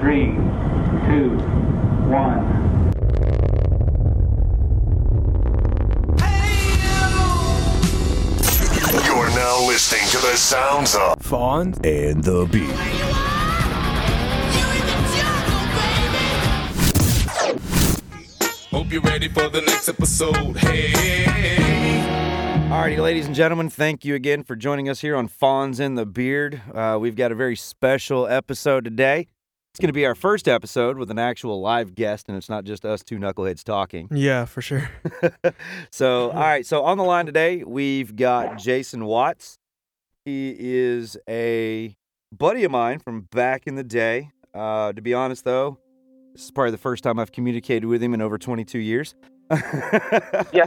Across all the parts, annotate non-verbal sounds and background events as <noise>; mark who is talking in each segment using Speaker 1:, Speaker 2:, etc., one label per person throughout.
Speaker 1: Three, two, one.
Speaker 2: You're now listening to the sounds of
Speaker 3: Fawn
Speaker 4: and the beat.
Speaker 5: Hope you're ready for the next episode. Hey.
Speaker 3: Alrighty, ladies and gentlemen, thank you again for joining us here on Fawns in the Beard. Uh, we've got a very special episode today. It's going to be our first episode with an actual live guest, and it's not just us two knuckleheads talking.
Speaker 6: Yeah, for sure. <laughs>
Speaker 3: So, <laughs> all right, so on the line today, we've got Jason Watts. He is a buddy of mine from back in the day. Uh, to be honest, though, this is probably the first time I've communicated with him in over 22 years.
Speaker 6: Yeah, Yeah,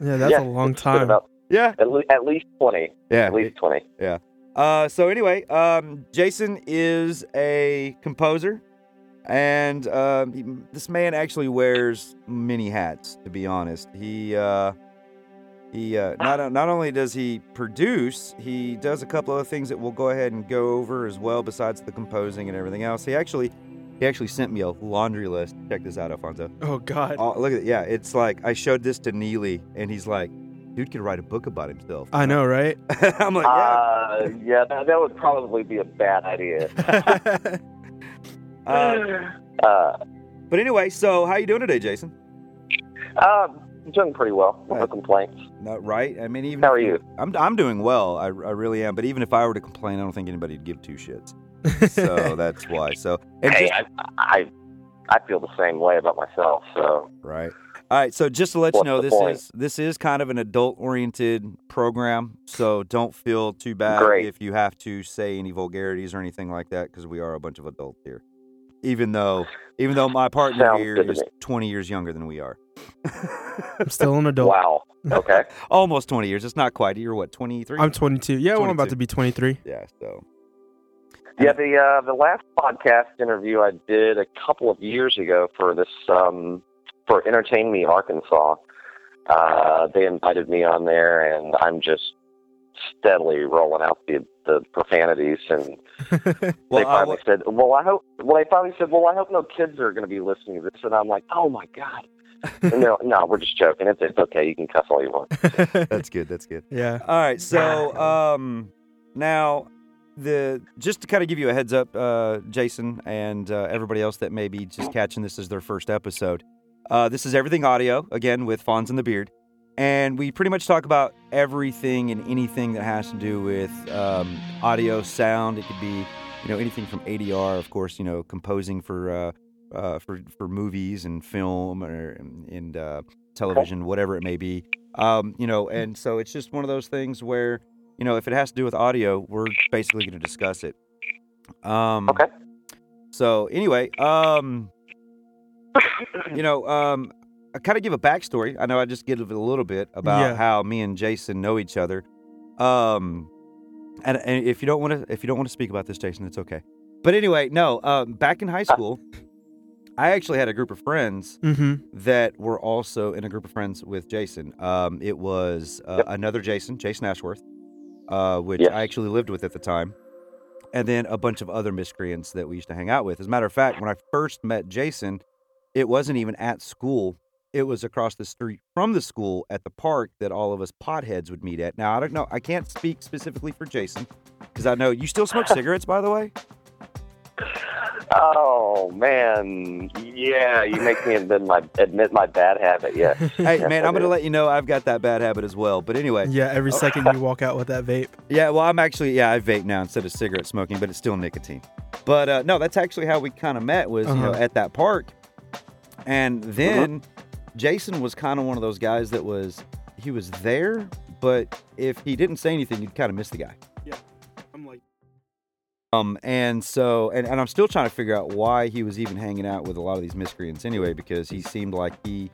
Speaker 6: that's
Speaker 7: Yeah,
Speaker 6: a long time.
Speaker 7: About
Speaker 3: yeah,
Speaker 7: at, le- at least 20.
Speaker 3: yeah.
Speaker 7: At least 20.
Speaker 3: Uh, so anyway, um, Jason is a composer, and um, he- this man actually wears many hats. To be honest, he uh, he uh, not not only does he produce, he does a couple other things that we'll go ahead and go over as well. Besides the composing and everything else, he actually he actually sent me a laundry list. Check this out, Alfonso.
Speaker 6: Oh God.
Speaker 3: Oh, look at it. Yeah, it's like I showed this to Neely, and he's like, "Dude could write a book about himself."
Speaker 6: I know, right? <laughs>
Speaker 3: I'm like, "Yeah."
Speaker 7: Uh, yeah, that, that would probably be a bad idea.
Speaker 3: Uh, <laughs> <laughs>
Speaker 7: Uh,
Speaker 3: But anyway, so how you doing today, Jason?
Speaker 7: uh, I'm doing pretty well. No
Speaker 3: Uh,
Speaker 7: complaints.
Speaker 3: No, right? I mean, even
Speaker 7: How are you?
Speaker 3: I'm I'm doing well. I, I really am. But even if I were to complain, I don't think anybody'd give two shits. So that's why. So and
Speaker 7: Hey,
Speaker 3: just,
Speaker 7: I, I, I feel the same way about myself. So
Speaker 3: right. All right. So just to let you know, this
Speaker 7: point?
Speaker 3: is this is kind of an adult oriented program. So don't feel too bad
Speaker 7: Great.
Speaker 3: if you have to say any vulgarities or anything like that because we are a bunch of adults here. Even though even though my partner
Speaker 7: Sounds
Speaker 3: here
Speaker 7: good to
Speaker 3: is
Speaker 7: me.
Speaker 3: 20 years younger than we are.
Speaker 6: I'm still an adult.
Speaker 7: wow. Okay. <laughs>
Speaker 3: Almost 20 years. It's not quite. You're what, 23?
Speaker 6: I'm 22. Yeah, well, I'm about to be 23.
Speaker 3: yeah, so
Speaker 7: Yeah, the uh, the last podcast interview I did a couple of years ago for this um, for Entertain Me Arkansas, uh, they invited me on there, and I'm just steadily rolling out the the profanities, and <laughs>
Speaker 3: Well,
Speaker 7: they
Speaker 3: uh,
Speaker 7: finally said, "Well, I hope." Well, they finally said, "Well, I hope no kids are going to be listening to this," and I'm like, "Oh my god." And they're like, no, we're just joking. It's, it's okay. You can cuss all you want. <laughs>
Speaker 3: that's good. That's good.
Speaker 6: yeah.
Speaker 3: All right. So, um, now the just to kind of give you a heads up, uh, Jason and uh, everybody else that may be just catching this as their first episode. Uh, this is everything audio again with Fawns and the Beard, and we pretty much talk about everything and anything that has to do with um, audio, sound. It could be, you know, anything from ADR, of course, you know, composing for uh, uh, for for movies and film or and uh, television, whatever it may be. Um, you know, and so it's just one of those things where, you know, if it has to do with audio, we're basically going to discuss it. Um,
Speaker 7: Okay.
Speaker 3: So anyway, um, you know, um, I kind of give a backstory. I know I just give it a little bit about
Speaker 6: Yeah.
Speaker 3: how me and Jason know each other. Um, and, and if you don't want to, if you don't want to speak about this, Jason, it's okay. But anyway, no. Um, back in high school, I actually had a group of friends
Speaker 6: Mm-hmm.
Speaker 3: that were also in a group of friends with Jason. Um, it was uh,
Speaker 7: Yep.
Speaker 3: another Jason, Jason Ashworth, uh, which
Speaker 7: Yes.
Speaker 3: I actually lived with at the time, and then a bunch of other miscreants that we used to hang out with. As a matter of fact, when I first met Jason, it wasn't even at school. It was across the street from the school at the park that all of us potheads would meet at. Now I don't know. I can't speak specifically for Jason because I know you still smoke <laughs> cigarettes, by the way.
Speaker 7: Oh man, yeah, you make me admit my admit my bad habit. Yeah. <laughs>
Speaker 3: Hey man,
Speaker 7: I
Speaker 3: I'm gonna let you know I've got that bad habit as well. But anyway,
Speaker 6: Yeah, every second you walk out with that vape. <laughs>
Speaker 3: Yeah, well, I'm actually yeah, I vape now instead of cigarette smoking, but it's still nicotine. But uh, no, that's actually how we kind of met was you know
Speaker 6: Uh-huh.
Speaker 3: at that park, and then Jason was kind of one of those guys that was he was there, but if he didn't say anything, you'd kind of miss the guy.
Speaker 6: Yeah, I'm like,
Speaker 3: Um, and so, and, and I'm still trying to figure out why he was even hanging out with a lot of these miscreants anyway, because he seemed like he,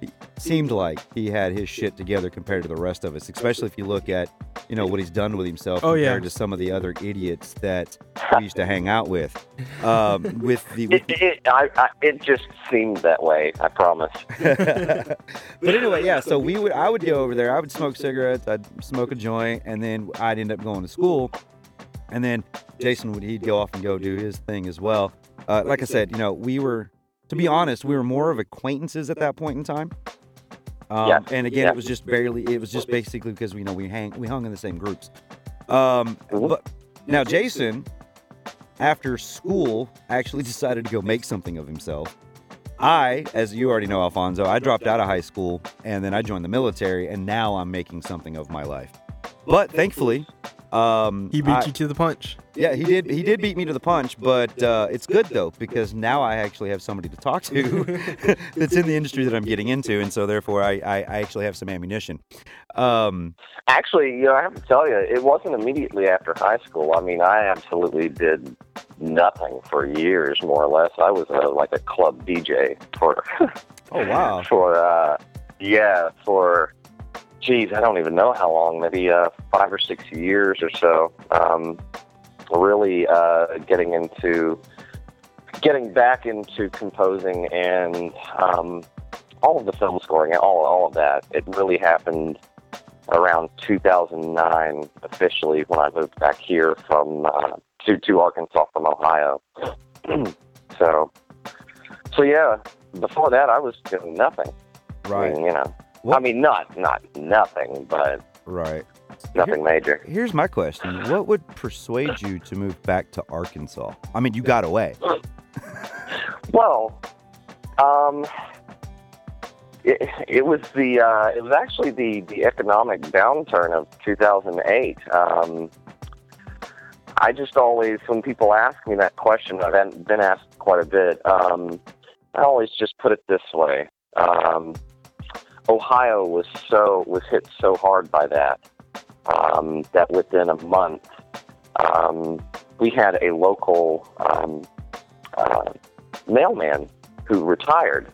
Speaker 3: he seemed like he had his shit together compared to the rest of us, especially if you look at, you know, what he's done with himself
Speaker 6: Oh,
Speaker 3: compared
Speaker 6: yeah.
Speaker 3: to some of the other idiots that we used to hang out with. Um, with the, with
Speaker 7: It, it, I, I, it just seemed that way. I promise. <laughs>
Speaker 3: but anyway, yeah. So we would, I would go over there. I would smoke cigarettes. I'd smoke a joint, and then I'd end up going to school. And then Jason would, he'd go off and go do his thing as well. Uh, like I said, you know, we were, to be honest, we were more of acquaintances at that point in time. Um,
Speaker 7: Yes,
Speaker 3: And again,
Speaker 7: yes.
Speaker 3: it was just barely. It was just basically because you know we hang we hung in the same groups. Um, but now Jason, after school, actually <laughs> decided to go make something of himself. I, as you already know, Alfonso, I dropped out of high school and then I joined the military, and now I'm making something of my life. But thankfully, um,
Speaker 6: He beat
Speaker 3: I-
Speaker 6: you to the punch.
Speaker 3: yeah, he did. He did beat me to the punch, but uh, it's good though because now I actually have somebody to talk to <laughs> that's in the industry that I'm getting into, and so therefore I, I, I actually have some ammunition. Um,
Speaker 7: Actually, you know, I have to tell you, it wasn't immediately after high school. I mean, I absolutely did nothing for years, more or less. I was a, like a club DJ for
Speaker 3: oh wow! <laughs>
Speaker 7: for uh, yeah for geez, I don't even know how long, maybe uh, five or six years or so. Um, really uh, getting into getting back into composing and um, all of the film scoring, and all all of that. It really happened around 2009 officially when I moved back here from uh, to to Arkansas from Ohio. <clears throat> so so yeah, before that I was doing nothing. I
Speaker 3: Right,
Speaker 7: mean, you know.
Speaker 3: What-
Speaker 7: I mean, not not nothing, but
Speaker 3: right.
Speaker 7: nothing major.
Speaker 3: Here's my question: What would persuade you to move back to Arkansas? I mean, you got away. <laughs>
Speaker 7: Well, um, it, it was the uh, it was actually the the economic downturn of 2008. Um, I just always, when people ask me that question, I've been- been asked quite a bit. Um, I always just put it this way: um, Ohio was so was hit so hard by that um, that within a month um, we had a local um, uh, mailman who retired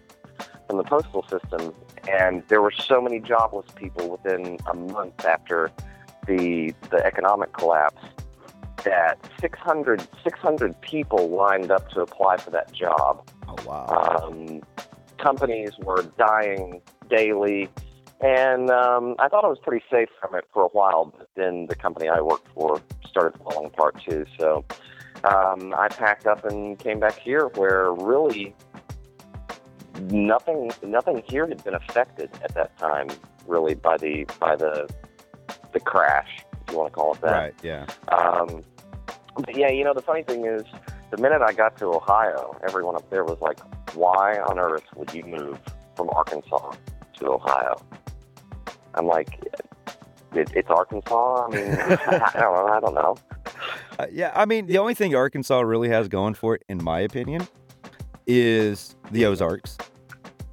Speaker 7: from the postal system, and there were so many jobless people within a month after the the economic collapse that 600, 600 people lined up to apply for that job.
Speaker 3: Oh wow!
Speaker 7: Um, companies were dying daily, and um, I thought I was pretty safe from it for a while. But then the company I worked for started falling apart too. So um, I packed up and came back here, where really nothing nothing here had been affected at that time, really by the by the the crash, if you want to call it that.
Speaker 3: right? Yeah.
Speaker 7: Um, but yeah, you know, the funny thing is, the minute I got to Ohio, everyone up there was like, why on earth would you move from Arkansas to Ohio? I'm like, it, it's Arkansas. I mean, <laughs> I don't know. I don't know.
Speaker 3: Uh, yeah, I mean, the only thing Arkansas really has going for it, in my opinion, is the Ozarks,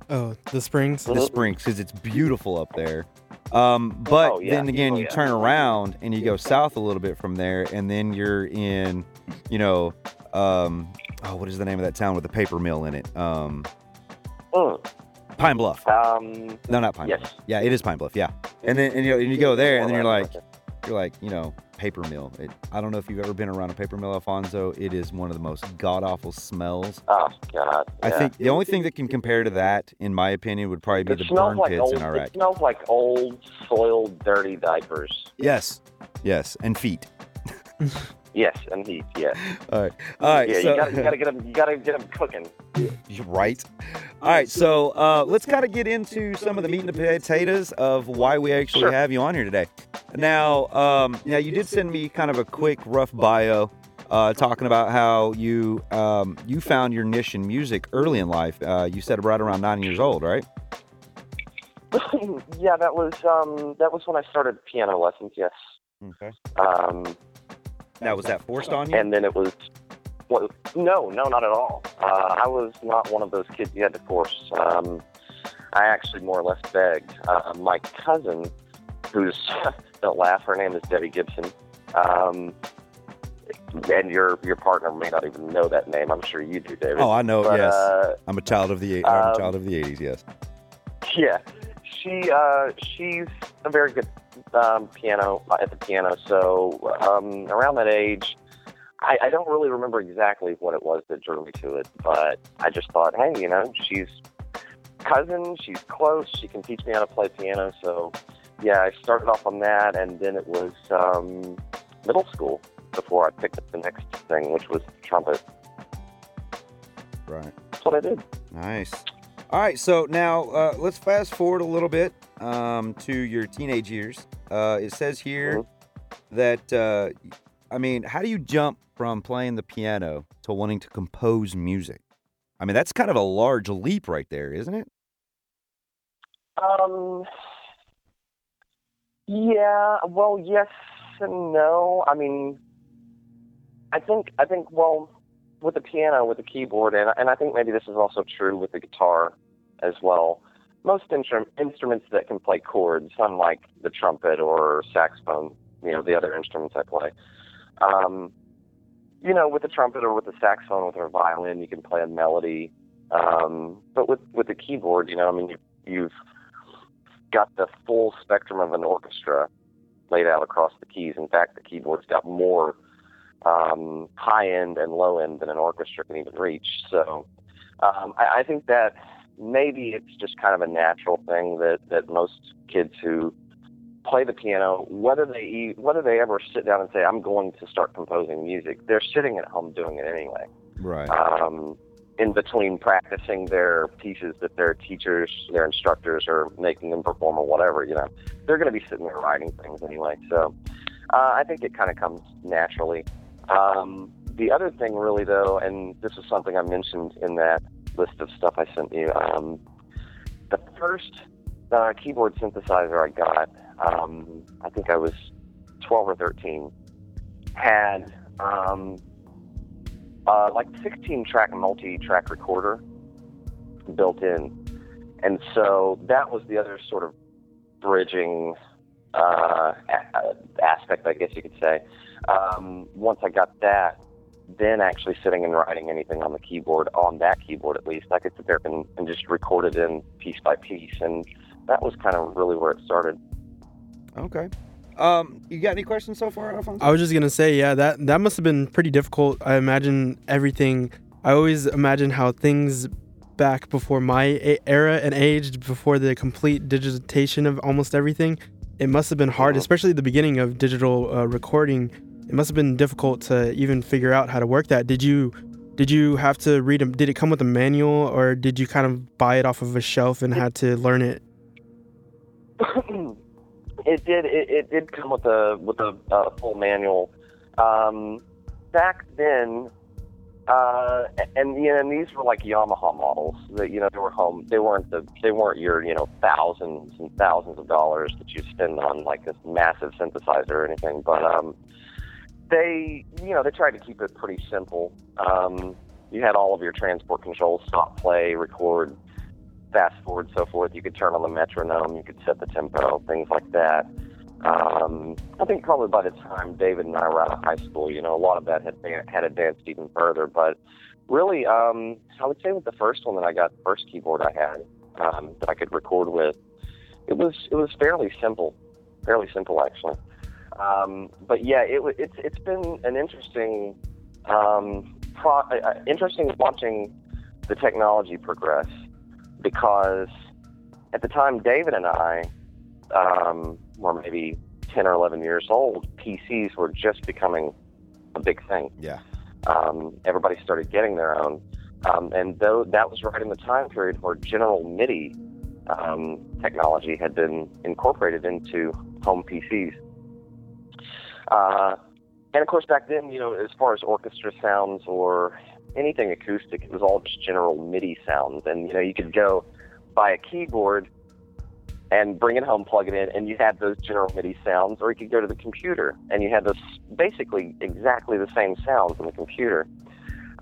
Speaker 6: Oh, the springs.
Speaker 3: the Springs, because it's beautiful up there. Um, but
Speaker 7: Oh, yeah.
Speaker 3: then again,
Speaker 7: Oh,
Speaker 3: you
Speaker 7: yeah.
Speaker 3: turn around and you go south a little bit from there, and then you're in, you know, um, oh, what is the name of that town with the paper mill in it? Um,
Speaker 7: Mm.
Speaker 3: Pine Bluff.
Speaker 7: Um,
Speaker 3: No, not Pine
Speaker 7: yes.
Speaker 3: Bluff. Yeah, it is Pine Bluff. Yeah, and then and you, know, and you go there, and then you're like, you're like, you know, paper mill. It, I don't know if you've ever been around a paper mill, Alfonso. It is one of the most god awful smells.
Speaker 7: oh God.
Speaker 3: I think the only thing that can compare to that, in my opinion, would probably be
Speaker 7: it
Speaker 3: the
Speaker 7: smells
Speaker 3: burn
Speaker 7: like
Speaker 3: pits
Speaker 7: old.
Speaker 3: in Iraq.
Speaker 7: It smells like old, soiled, dirty diapers.
Speaker 3: Yes, yes, and feet. <laughs>
Speaker 7: Yes, and heat. Yes. <laughs>
Speaker 3: All right, all right.
Speaker 7: yeah,
Speaker 3: so,
Speaker 7: you gotta, you gotta get them. You gotta get them cooking. <laughs>
Speaker 3: You're right. All right, so uh, let's kind of get into some of the meat and the potatoes of why we actually
Speaker 7: Sure.
Speaker 3: have you on here today. Now, um, now you did send me kind of a quick, rough bio, uh, talking about how you um, you found your niche in music early in life. Uh, you said right around nine years old, right? <laughs>
Speaker 7: yeah, that was um, that was when I started piano lessons. Yes.
Speaker 3: Okay.
Speaker 7: Um,
Speaker 3: Now, was that forced on you?
Speaker 7: and then it was. Well, no, no, not at all. Uh, I was not one of those kids you had to force. Um, I actually more or less begged. Uh, my cousin, who's <laughs> don't laugh, her name is Debbie Gibson. Um, and your your partner may not even know that name. I'm sure you do, David.
Speaker 3: oh, I know.
Speaker 7: but,
Speaker 3: yes,
Speaker 7: uh,
Speaker 3: I'm a child of the I'm a
Speaker 7: um,
Speaker 3: child of the '80s. Yes.
Speaker 7: Yeah, she uh, she's a very good um, piano at the piano. So um, around that age, I, I don't really remember exactly what it was that drew me to it, but I just thought, hey, you know, she's cousin, she's close, she can teach me how to play piano. So yeah, I started off on that, and then it was um, middle school before I picked up the next thing, which was trumpet.
Speaker 3: Right.
Speaker 7: That's what I did.
Speaker 3: Nice. All right, so now uh, let's fast forward a little bit um, to your teenage years. Uh, it says here that, uh, I mean, how do you jump from playing the piano to wanting to compose music? I mean, that's kind of a large leap right there, isn't it?
Speaker 7: Um. Yeah. Well, yes and no. I mean, I think I think well, with the piano, with the keyboard, and and I think maybe this is also true with the guitar as well. Most instru- instruments that can play chords, unlike the trumpet or saxophone, you know, the other instruments I play. Um, you know, with the trumpet or with the saxophone, with a violin, you can play a melody. Um, but with with the keyboard, you know, I mean, you, you've got the full spectrum of an orchestra laid out across the keys. In fact, the keyboard's got more um, high end and low end than an orchestra can even reach. So um, I, I think that maybe it's just kind of a natural thing that, that most kids who play the piano, whether they whether they ever sit down and say, "I'm going to start composing music," they're sitting at home doing it anyway
Speaker 3: Right.
Speaker 7: um, in between practicing their pieces that their teachers, their instructors are making them perform or whatever, you know, they're going to be sitting there writing things anyway. So uh, I think it kind of comes naturally. Um, the other thing, really, though, and this is something I mentioned in that list of stuff I sent you, um, the first uh, keyboard synthesizer I got, um, I think I was 12 or 13, had um, uh, like 16 track multi track recorder built in. And so that was the other sort of bridging uh, aspect, I guess you could say. Um, once I got that, then actually sitting and writing anything on the keyboard, on that keyboard at least, I could sit there and, and just record it in piece by piece. And that was kind of really where it started.
Speaker 3: Okay. Um, you got any questions so far, Alfonso?
Speaker 6: I was just gonna say, yeah, that that must have been pretty difficult. I imagine everything. I always imagine how things back before my a- era and age, before the complete digitization of almost everything, it must have been hard,
Speaker 7: Mhm.
Speaker 6: especially the beginning of digital uh, recording. It must have been difficult to even figure out how to work that. Did you? Did you have to read? A, did it come with a manual, or did you kind of buy it off of a shelf and had to learn it? <clears throat>
Speaker 7: it did. It, it did come with a with a uh, full manual. Um, back then, uh, and and these were like Yamaha models that you know they were home. They weren't the they weren't your you know thousands and thousands of dollars that you spend on like this massive synthesizer or anything. But um, they you know they tried to keep it pretty simple. Um, you had all of your transport controls, stop, play, record, fast forward, so forth. You could turn on the metronome, you could set the tempo, things like that. Um, I think probably by the time David and I were out of high school, you know, a lot of that had had advanced even further. But really, um, I would say with the first one that I got, the first keyboard I had um, that I could record with, it was it was fairly simple, fairly simple actually. Um, but yeah, it, it's it's been an interesting, um, pro- uh, interesting watching the technology progress because at the time David and I um, were maybe 10 or 11 years old, PCs were just becoming a big thing.
Speaker 3: Yeah.
Speaker 7: Um, everybody started getting their own. Um, and though that was right in the time period where General MIDI um, technology had been incorporated into home PCs. Uh, and of course, back then, you know, as far as orchestra sounds or anything acoustic, it was all just general MIDI sounds. And, you know, you could go buy a keyboard and bring it home, plug it in, and you had those general MIDI sounds, or you could go to the computer and you had those basically exactly the same sounds on the computer.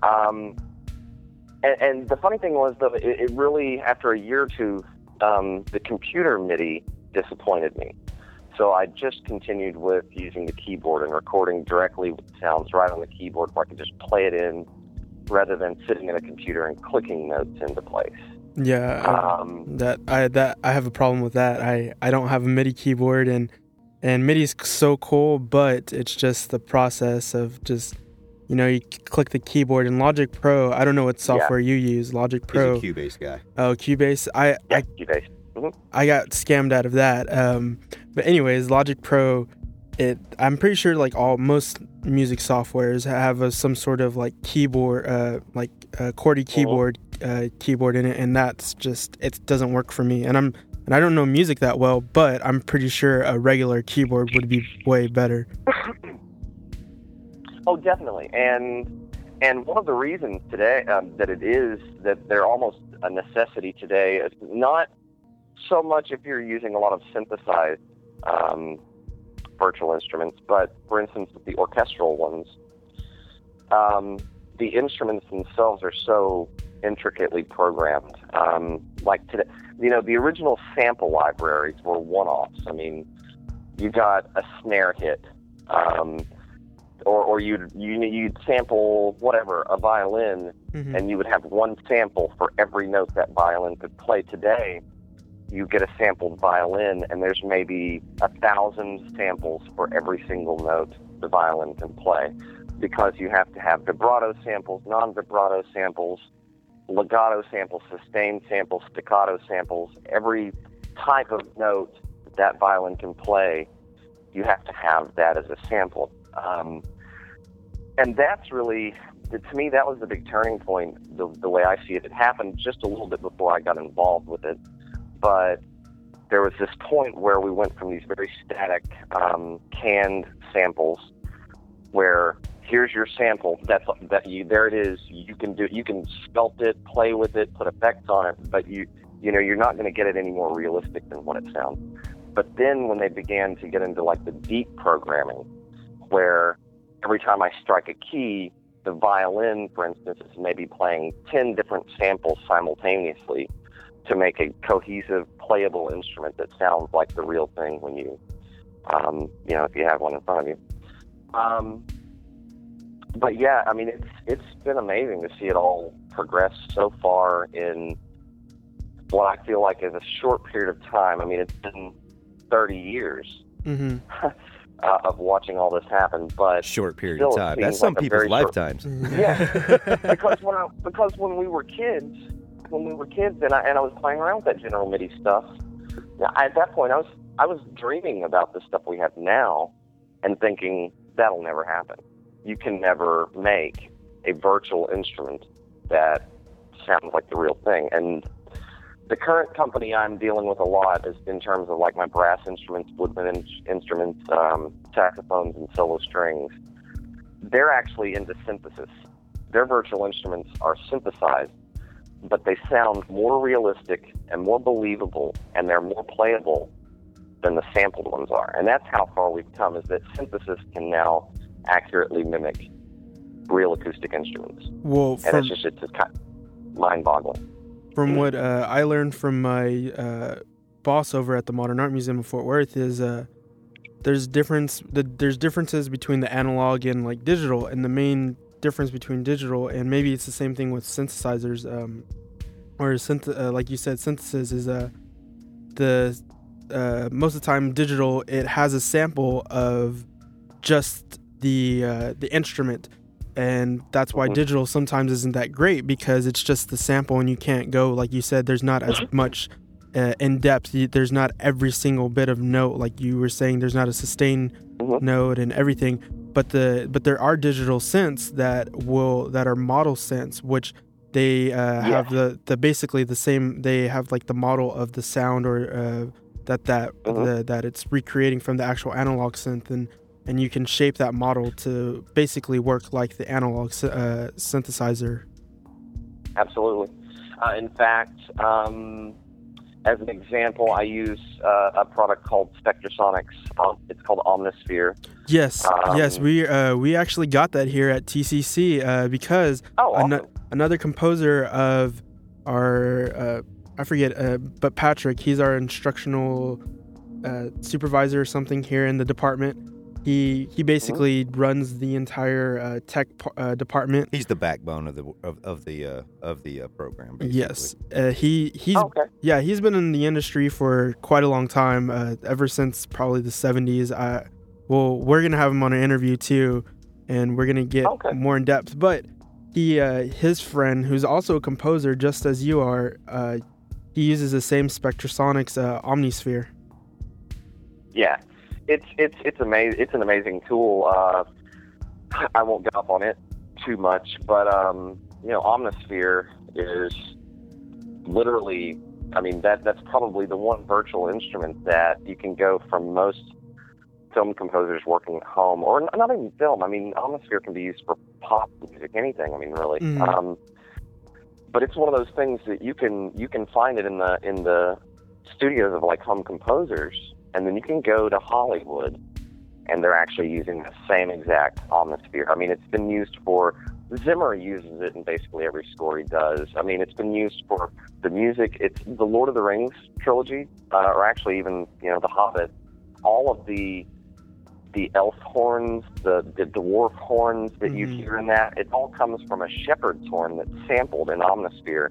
Speaker 7: Um, and, and the funny thing was, though, it, it really, after a year or two, um, the computer MIDI disappointed me. So I just continued with using the keyboard and recording directly with sounds right on the keyboard where I could just play it in rather than sitting in a computer and clicking notes into place.
Speaker 6: Yeah.
Speaker 7: Um,
Speaker 6: that I that I have a problem with that. I I don't have a MIDI keyboard and and MIDI's so cool, but it's just the process of just you know you click the keyboard in Logic Pro. I don't know what software you use. Logic Pro.
Speaker 3: He's a Cubase guy.
Speaker 6: Oh, Cubase. I
Speaker 7: yeah,
Speaker 6: I
Speaker 7: Cubase.
Speaker 6: I got scammed out of that. Um, but anyways, Logic Pro, it I'm pretty sure like all most music softwares have a, some sort of like keyboard, uh, like a QWERTY keyboard, uh, keyboard in it, and that's just it doesn't work for me. And I'm and I don't know music that well, but I'm pretty sure a regular keyboard would be way better. <coughs>
Speaker 7: Oh, definitely. And and one of the reasons today um, that it is that they're almost a necessity today is not so much if you're using a lot of synthesized um, virtual instruments, but for instance, with the orchestral ones, um, the instruments themselves are so intricately programmed. Um, like today, you know, the original sample libraries were one-offs. I mean, you got a snare hit. Um, or, or you'd you, you'd sample whatever a violin,
Speaker 6: Mhm.
Speaker 7: and you would have one sample for every note that violin could play. Today, you get a sampled violin, and there's maybe a thousand samples for every single note the violin can play, because you have to have vibrato samples, non-vibrato samples, legato samples, sustained samples, staccato samples. Every type of note that, that violin can play, you have to have that as a sample. Um, and that's really, to me, that was the big turning point, the, the way I see it. It happened just a little bit before I got involved with it. But there was this point where we went from these very static, um, canned samples where here's your sample that's that you there it is. You can do you can sculpt it play with it put effects on it but you you know you're not going to get it any more realistic than what it sounds. But then when they began to get into like the deep programming where every time I strike a key, the violin, for instance, is maybe playing 10 different samples simultaneously to make a cohesive, playable instrument that sounds like the real thing when you, um, you know, if you have one in front of you. Um, but yeah, I mean, it's it's been amazing to see it all progress so far in what I feel like is a short period of time. I mean, it's been 30 years
Speaker 6: hmm <laughs>
Speaker 7: uh, of watching all this happen, but
Speaker 3: Short period of time. That's some
Speaker 7: like
Speaker 3: people's
Speaker 7: very short-
Speaker 3: lifetimes. <laughs>
Speaker 7: yeah, <laughs> because when I, because when we were kids, when we were kids, and I and I was playing around with that General MIDI stuff. I, at that point, I was I was dreaming about the stuff we have now, and thinking that'll never happen. You can never make a virtual instrument that sounds like the real thing. And the current company I'm dealing with a lot is in terms of like my brass instruments, woodwind in- instruments, um, saxophones, and solo strings. They're actually into synthesis. Their virtual instruments are synthesized, but they sound more realistic and more believable, and they're more playable than the sampled ones are. And that's how far we've come. Is that synthesis can now accurately mimic real acoustic instruments,
Speaker 6: Well,
Speaker 7: and it's just it's just kind of mind-boggling.
Speaker 6: from what uh, I learned from my uh, boss over at the Modern Art Museum of Fort Worth is uh, there's difference the, there's differences between the analog and like digital, and the main difference between digital and maybe it's the same thing with synthesizers um, or synth uh, like you said synthesis is uh, the uh, most of the time digital it has a sample of just the uh, the instrument and that's why
Speaker 7: Mhm.
Speaker 6: digital sometimes isn't that great because it's just the sample and you can't go like you said there's not as much uh, in depth there's not every single bit of note like you were saying there's not a sustain
Speaker 7: Mhm.
Speaker 6: note and everything but the but there are digital synths that will that are model synths which they uh, have the the basically the same they have like the model of the sound or uh, that that
Speaker 7: Mhm.
Speaker 6: the, that it's recreating from the actual analog synth and and you can shape that model to basically work like the analog uh, synthesizer.
Speaker 7: Absolutely. Uh, in fact, um, as an example, I use uh, a product called Spectrasonics. Um, it's called Omnisphere.
Speaker 6: Yes, yes,
Speaker 7: Um,
Speaker 6: we uh, we actually got that here at TCC uh, because
Speaker 7: Oh, awesome.
Speaker 6: ano- another composer of our uh, I forget, uh, but Patrick, he's our instructional uh, supervisor or something here in the department. He he basically runs the entire uh, tech uh, department.
Speaker 3: He's the backbone of the of, of the uh, of the uh, program. Basically.
Speaker 6: Yes, uh, he he's
Speaker 7: Oh, okay.
Speaker 6: yeah he's been in the industry for quite a long time, uh, ever since probably the seventies. I well, we're gonna have him on an interview too, and we're gonna get
Speaker 7: Okay.
Speaker 6: more in depth. But he uh, his friend, who's also a composer, just as you are, uh, he uses the same Spectrasonics uh, Omnisphere.
Speaker 7: Yeah, it's it's it's amazing. It's an amazing tool. Uh, I won't up on it too much, but um, you know, Omnisphere is literally. I mean, that that's probably the one virtual instrument that you can go from most film composers working at home, or not even film. I mean, Omnisphere can be used for pop music, anything. I mean, really.
Speaker 6: Mhm.
Speaker 7: Um, but it's one of those things that you can you can find it in the in the studios of like home composers, and then you can go to Hollywood, and they're actually using the same exact Omnisphere. I mean, it's been used for Zimmer uses it in basically every score he does. I mean, it's been used for the music. It's the Lord of the Rings trilogy, uh, or actually even you know the Hobbit. All of the the elf horns, the the dwarf horns that you
Speaker 6: Mhm.
Speaker 7: hear in that, it all comes from a shepherd's horn that's sampled in Omnisphere.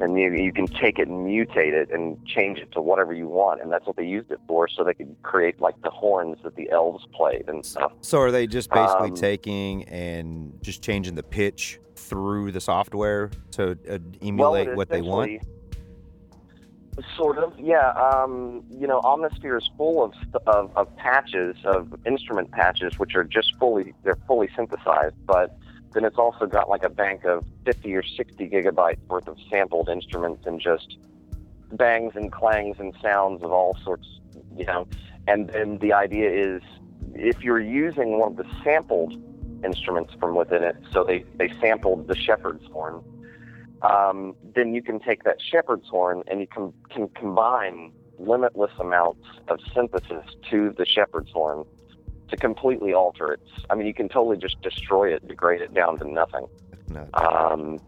Speaker 7: And you, you can take it and mutate it and change it to whatever you want, and that's what they used it for, so they could create like the horns that the elves played and stuff.
Speaker 3: So are they just basically
Speaker 7: Um,
Speaker 3: taking and just changing the pitch through the software to uh, emulate
Speaker 7: it
Speaker 3: what they want?
Speaker 7: Sort of, yeah. Um, you know, Omnisphere is full of, of of patches, of instrument patches, which are just fully they're fully synthesized. But then it's also got like a bank of 50 or 60 gigabytes worth of sampled instruments and just bangs and clangs and sounds of all sorts. You know, and then the idea is if you're using one of the sampled instruments from within it, so they they sampled the shepherd's horn um, then you can take that shepherd's horn and you can, can combine limitless amounts of synthesis to the shepherd's horn to completely alter it. I mean, you can totally just destroy it, degrade it down to nothing.
Speaker 3: No.
Speaker 7: Um,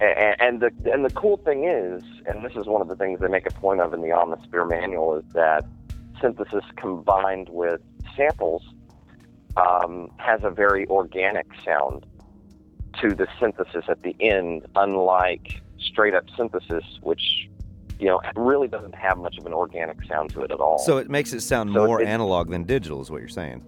Speaker 7: and, and the and the cool thing is, and this is one of the things they make a point of in the Omnisphere manual, is that synthesis combined with samples um, has a very organic sound to the synthesis at the end, unlike straight up synthesis, which you know really doesn't have much of an organic sound to it at all.
Speaker 3: So it makes it sound
Speaker 7: So
Speaker 3: more analog than digital, is what you're saying.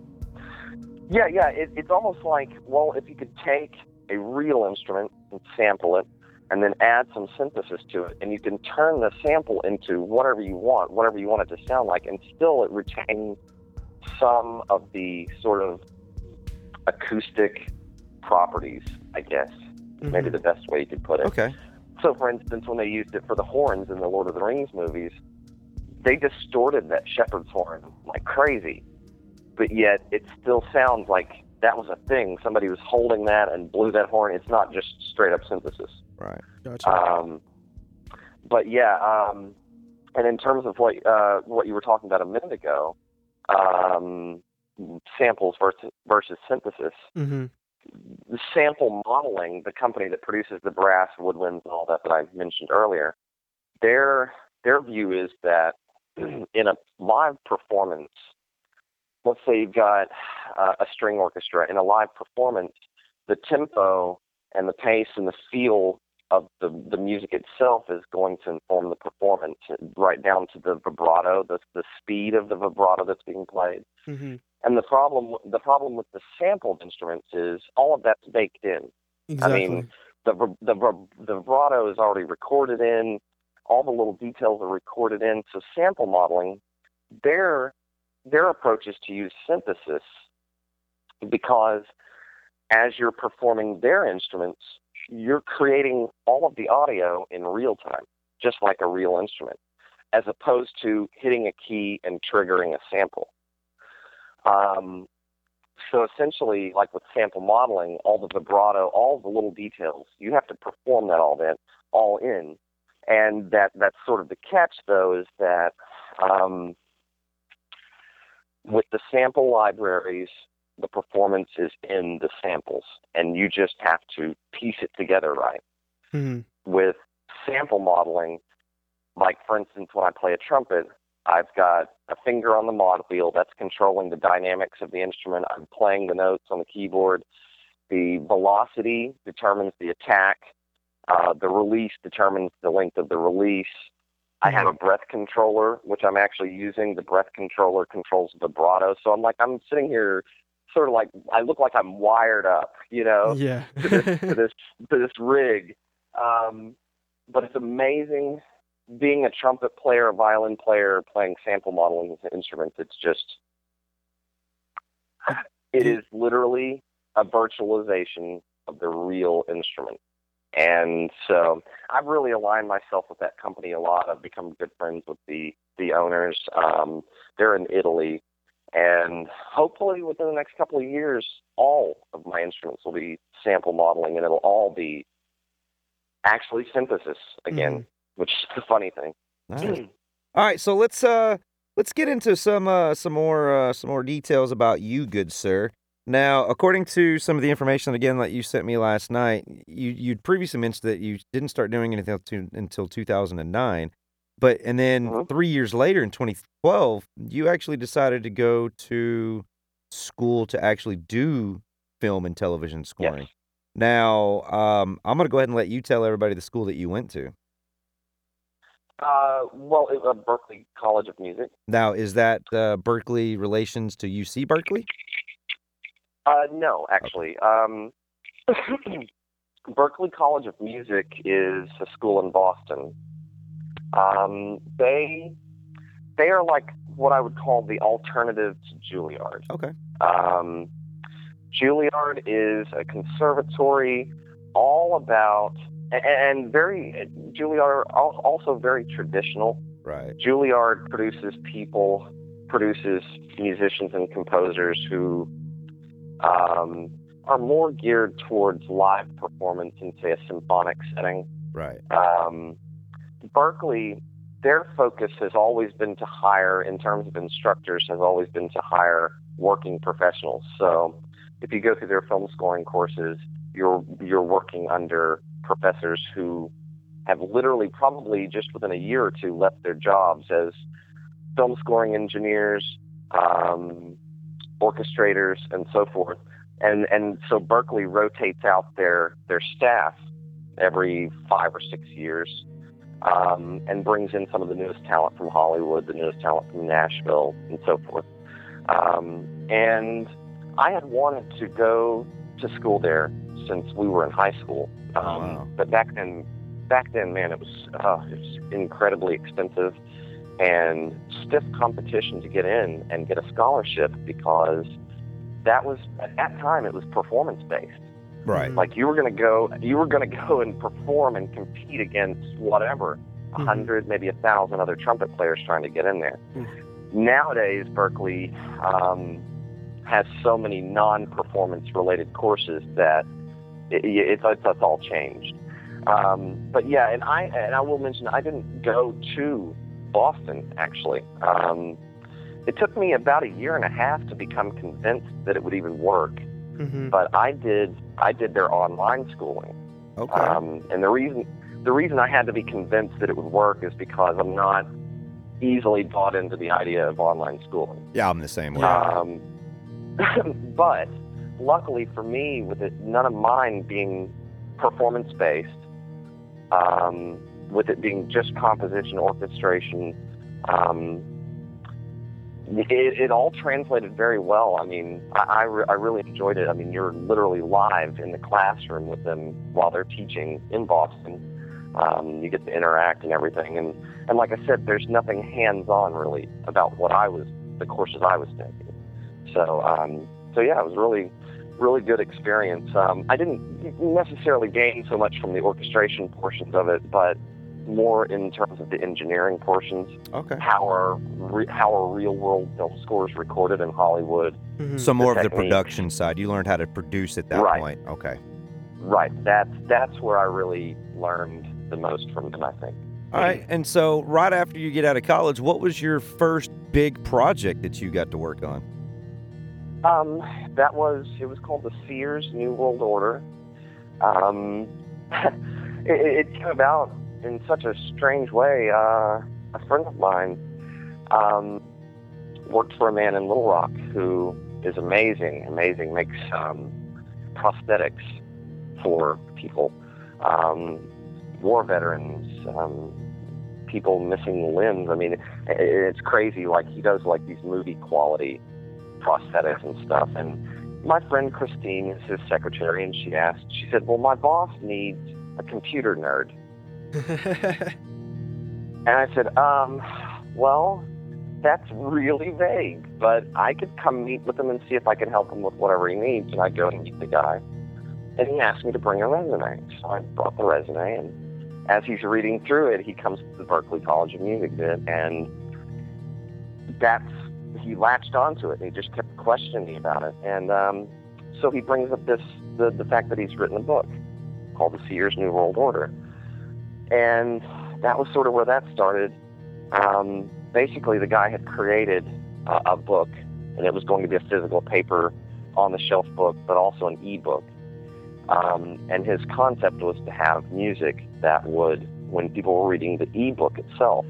Speaker 7: Yeah, yeah. It, it's almost like, well, if you could take a real instrument and sample it, and then add some synthesis to it, and you can turn the sample into whatever you want, whatever you want it to sound like, and still it retains some of the sort of acoustic properties, I guess. Maybe
Speaker 6: Mhm.
Speaker 7: the best way you could put it.
Speaker 3: Okay.
Speaker 7: So, for instance, when they used it for the horns in the Lord of the Rings movies, they distorted that shepherd's horn like crazy, but yet it still sounds like that was a thing. Somebody was holding that and blew that horn. It's not just straight up synthesis.
Speaker 3: Right.
Speaker 6: Gotcha.
Speaker 7: Um, but yeah, um, and in terms of what uh, what you were talking about a minute ago, um, samples versus versus synthesis
Speaker 6: hmm
Speaker 7: the sample modeling, the company that produces the brass, woodwinds, and all that that I mentioned earlier, their their view is that <clears throat> in a live performance, let's say you've got uh, a string orchestra in a live performance, the tempo and the pace and the feel of the the music itself is going to inform the performance, right down to the vibrato, the the speed of the vibrato that's being played.
Speaker 6: hmm
Speaker 7: And the problem the problem with the sampled instruments is all of that's baked in.
Speaker 6: Exactly.
Speaker 7: I mean, the the the vibrato is already recorded in. All the little details are recorded in. So sample modeling, their their approach is to use synthesis because as you're performing their instruments, you're creating all of the audio in real time, just like a real instrument, as opposed to hitting a key and triggering a sample. Um, so essentially, like with sample modeling, all the vibrato, all the little details, you have to perform that all in, all in. And that that's sort of the catch, though, is that um, with the sample libraries, the performance is in the samples, and you just have to piece it together right
Speaker 6: hmm
Speaker 7: with sample modeling, like for instance, when I play a trumpet, I've got a finger on the mod wheel that's controlling the dynamics of the instrument. I'm playing the notes on the keyboard. The velocity determines the attack. Uh, the release determines the length of the release. I have a breath controller, which I'm actually using. The breath controller controls the vibrato. So I'm like, I'm sitting here sort of like, I look like I'm wired up, you know?
Speaker 6: Yeah.
Speaker 7: to this to <laughs> this to this rig. Um, but it's amazing being a trumpet player, a violin player, playing sample modeling with instruments. It's just it is literally a virtualization of the real instrument. And so I've really aligned myself with that company a lot. I've become good friends with the the owners. Um, they're in Italy, and hopefully within the next couple of years, all of my instruments will be sample modeling, and it'll all be actually synthesis again, which is the funny thing.
Speaker 3: Nice. All right, so let's uh let's get into some uh some more uh some more details about you, good sir. Now, according to some of the information again that you sent me last night, you you'd previously mentioned that you didn't start doing anything until, until 2009, but and then
Speaker 7: Mhm.
Speaker 3: three years later in 2012, you actually decided to go to school to actually do film and television scoring. Now, um, I'm gonna go ahead and let you tell everybody the school that you went to.
Speaker 7: Uh, well, it, uh, Berklee College of Music.
Speaker 3: Now, is that uh, Berklee relations to UC Berkeley?
Speaker 7: Uh, no, actually. Um, <clears throat> Berklee College of Music is a school in Boston. Um, they they are like what I would call the alternative to Juilliard.
Speaker 3: Okay.
Speaker 7: Um, Juilliard is a conservatory all about and, very Juilliard also very traditional.
Speaker 3: Right.
Speaker 7: Juilliard produces people, produces musicians and composers who um, are more geared towards live performance in, say, a symphonic setting.
Speaker 3: Right.
Speaker 7: Um, Berklee, their focus has always been to hire, in terms of instructors, has always been to hire working professionals. So, if you go through their film scoring courses, you're you're working under professors who have literally, probably just within a year or two, left their jobs as film scoring engineers, um, orchestrators, and so forth. And and so Berklee rotates out their their staff every five or six years, um, and brings in some of the newest talent from Hollywood, the newest talent from Nashville, and so forth. Um, and I had wanted to go to school there since we were in high school, um,
Speaker 3: Wow.
Speaker 7: but back then, back then, man, it was uh, it was incredibly expensive and stiff competition to get in and get a scholarship because that was at that time it was performance based.
Speaker 3: Right.
Speaker 7: Like you were going to go, you were going to go and perform and compete against whatever, a
Speaker 6: Mhm.
Speaker 7: hundred, maybe a thousand other trumpet players trying to get in there.
Speaker 6: Mhm.
Speaker 7: Nowadays, Berklee um, has so many non-performance related courses that it, it's, it's, it's all changed. Um, but yeah, and I and I will mention I didn't go to Boston actually. Um, it took me about a year and a half to become convinced that it would even work
Speaker 6: hmm
Speaker 7: but I did I did their online schooling,
Speaker 3: Okay.
Speaker 7: um, and the reason the reason I had to be convinced that it would work is because I'm not easily bought into the idea of online schooling.
Speaker 3: yeah, I'm the same way.
Speaker 7: Um, <laughs> but luckily for me, with it, none of mine being performance based, um, with it being just composition, orchestration, um, it, it all translated very well. I mean, I, I, re- I really enjoyed it. I mean, you're literally live in the classroom with them while they're teaching in Boston. Um, you get to interact and everything, and and like I said, there's nothing hands-on really about what I was the courses I was taking. So um, so yeah, it was really really good experience. Um, I didn't necessarily gain so much from the orchestration portions of it, but more in terms of the engineering portions.
Speaker 3: Okay.
Speaker 7: How are re- how are real world film scores recorded in Hollywood?
Speaker 6: hmm
Speaker 3: So more of the production side. You learned how to produce at that
Speaker 7: Right.
Speaker 3: point. Okay.
Speaker 7: Right. That's that's where I really learned the most from them. I think.
Speaker 3: All right. And so right after you get out of college, what was your first big project that you got to work on?
Speaker 7: Um, that was it was called the Sears New World Order. Um, <laughs> it, it came about in such a strange way. Uh, a friend of mine um, worked for a man in Little Rock who is amazing, amazing, makes um, prosthetics for people, um, war veterans, um, people missing limbs. I mean, it, it's crazy. Like he does like these movie quality prosthetics and stuff. And my friend Christine is his secretary, and she asked, she said, "Well, my boss needs a computer nerd." <laughs> And I said, um, well, that's really vague. But I could come meet with him and see if I could help him with whatever he needs. And I go and meet the guy, and he asked me to bring a resume. So I brought the resume, and as he's reading through it, he comes to the Berklee College of Music bit, and that's he latched onto it. And he just kept questioning me about it, and um, so he brings up this the the fact that he's written a book called The Seers New World Order, and that was sort of where that started. Um, basically, the guy had created a book, and it was going to be a physical paper on the shelf book, but also an e-book. Um, and his concept was to have music that would, when people were reading the e-book itself,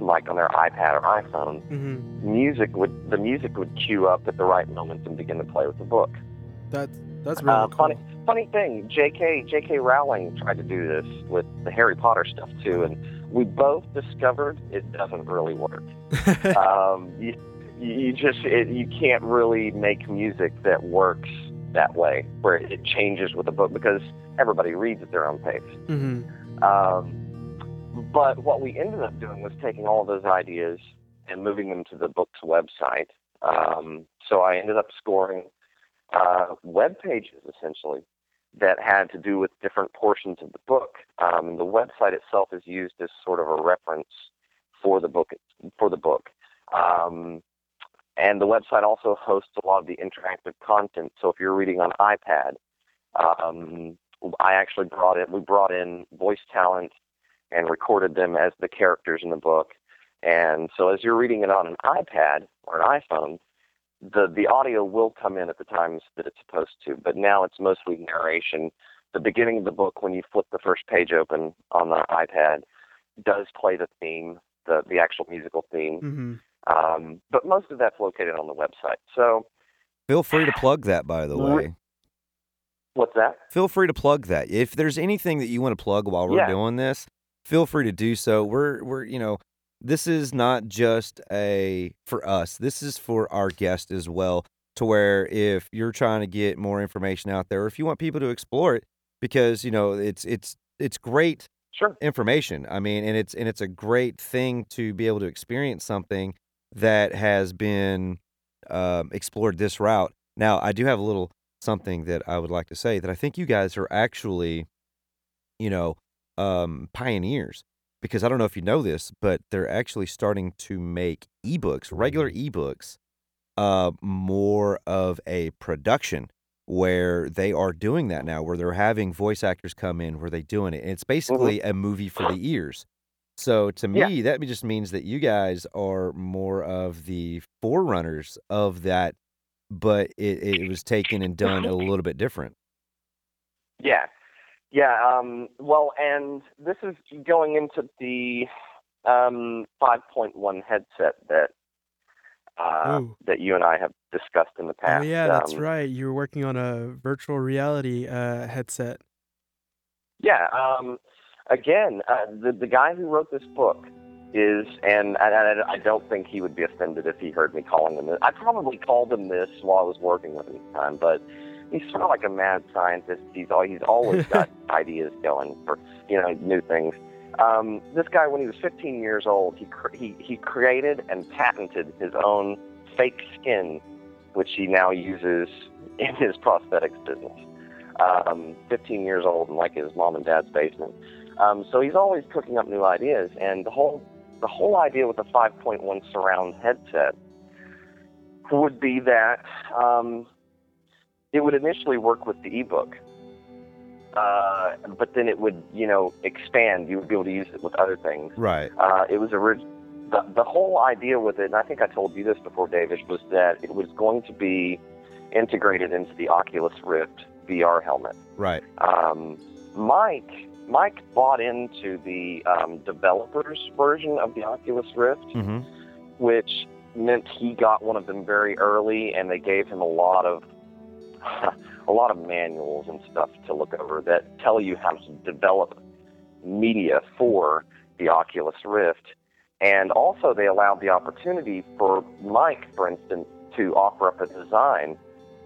Speaker 7: like on their iPad or iPhone,
Speaker 6: hmm
Speaker 7: music would the music would cue up at the right moments and begin to play with the book.
Speaker 6: That's that's really
Speaker 7: Uh,
Speaker 6: cool.
Speaker 7: funny, funny thing, J.K. J.K. Rowling tried to do this with the Harry Potter stuff too, and we both discovered it doesn't really work. <laughs> um, you, you just it, you can't really make music that works that way, where it changes with the book because everybody reads at their own pace.
Speaker 6: hmm
Speaker 7: Um, but what we ended up doing was taking all those ideas and moving them to the book's website. Um, so I ended up scoring uh, web pages essentially that had to do with different portions of the book. Um, the website itself is used as sort of a reference for the book. For the book. Um, and the website also hosts a lot of the interactive content. So if you're reading on iPad, um, I actually brought in we brought in voice talent and recorded them as the characters in the book. And so as you're reading it on an iPad or an iPhone, the the audio will come in at the times that it's supposed to. But now it's mostly narration. The beginning of the book, when you flip the first page open on the iPad, does play the theme, the the actual musical theme.
Speaker 6: hmm
Speaker 7: Um, but most of that's located on the website. So
Speaker 3: Feel free to plug that, by the way.
Speaker 7: what's that?
Speaker 3: Feel free to plug that. If there's anything that you want to plug while we're
Speaker 7: Yeah.
Speaker 3: doing this, feel free to do so. We're we're you know, this is not just a for us. This is for our guest as well. To where if you're trying to get more information out there, or if you want people to explore it, because you know it's it's it's great
Speaker 7: Sure.
Speaker 3: information. I mean, and it's and it's a great thing to be able to experience something that has been um, explored this route. Now, I do have a little something that I would like to say that I think you guys are actually, you know, um, pioneers because I don't know if you know this, but they're actually starting to make ebooks, regular ebooks, uh, more of a production where they are doing that now, where they're having voice actors come in, where they're doing it. And it's basically a movie for the ears. So to
Speaker 7: Yeah.
Speaker 3: me, that just means that you guys are more of the forerunners of that, but it, it was taken and done a little bit different.
Speaker 7: Yeah. Yeah. Um, well, and this is going into the um, 5.1 headset that uh, that you and I have discussed in the past.
Speaker 6: Oh
Speaker 7: past.
Speaker 6: yeah, that's
Speaker 7: Um,
Speaker 6: right. You were working on a virtual reality uh, headset.
Speaker 7: Yeah. Um, again, uh, the the guy who wrote this book is, and I, I, I don't think he would be offended if he heard me calling him this. I probably called him this while I was working with him at the time, but he's sort of like a mad scientist. He's all he's always <laughs> got ideas going for you know new things. Um, this guy, when he was 15 years old, he cr- he he created and patented his own fake skin, which he now uses in his prosthetics business. Um, 15 years old in like his mom and dad's basement. Um, so he's always cooking up new ideas, and the whole the whole idea with the 5.1 surround headset would be that um, it would initially work with the ebook, uh, but then it would you know expand. You would be able to use it with other things.
Speaker 3: Right.
Speaker 7: Uh, it was orig- the, the whole idea with it, and I think I told you this before, David, was that it was going to be integrated into the Oculus Rift VR helmet.
Speaker 3: Right.
Speaker 7: Um, Mike Mike bought into the um, developers version of the Oculus Rift,
Speaker 3: Mm-hmm.
Speaker 7: which meant he got one of them very early, and they gave him a lot of <laughs> a lot of manuals and stuff to look over that tell you how to develop media for the Oculus Rift. And also, they allowed the opportunity for Mike, for instance, to offer up a design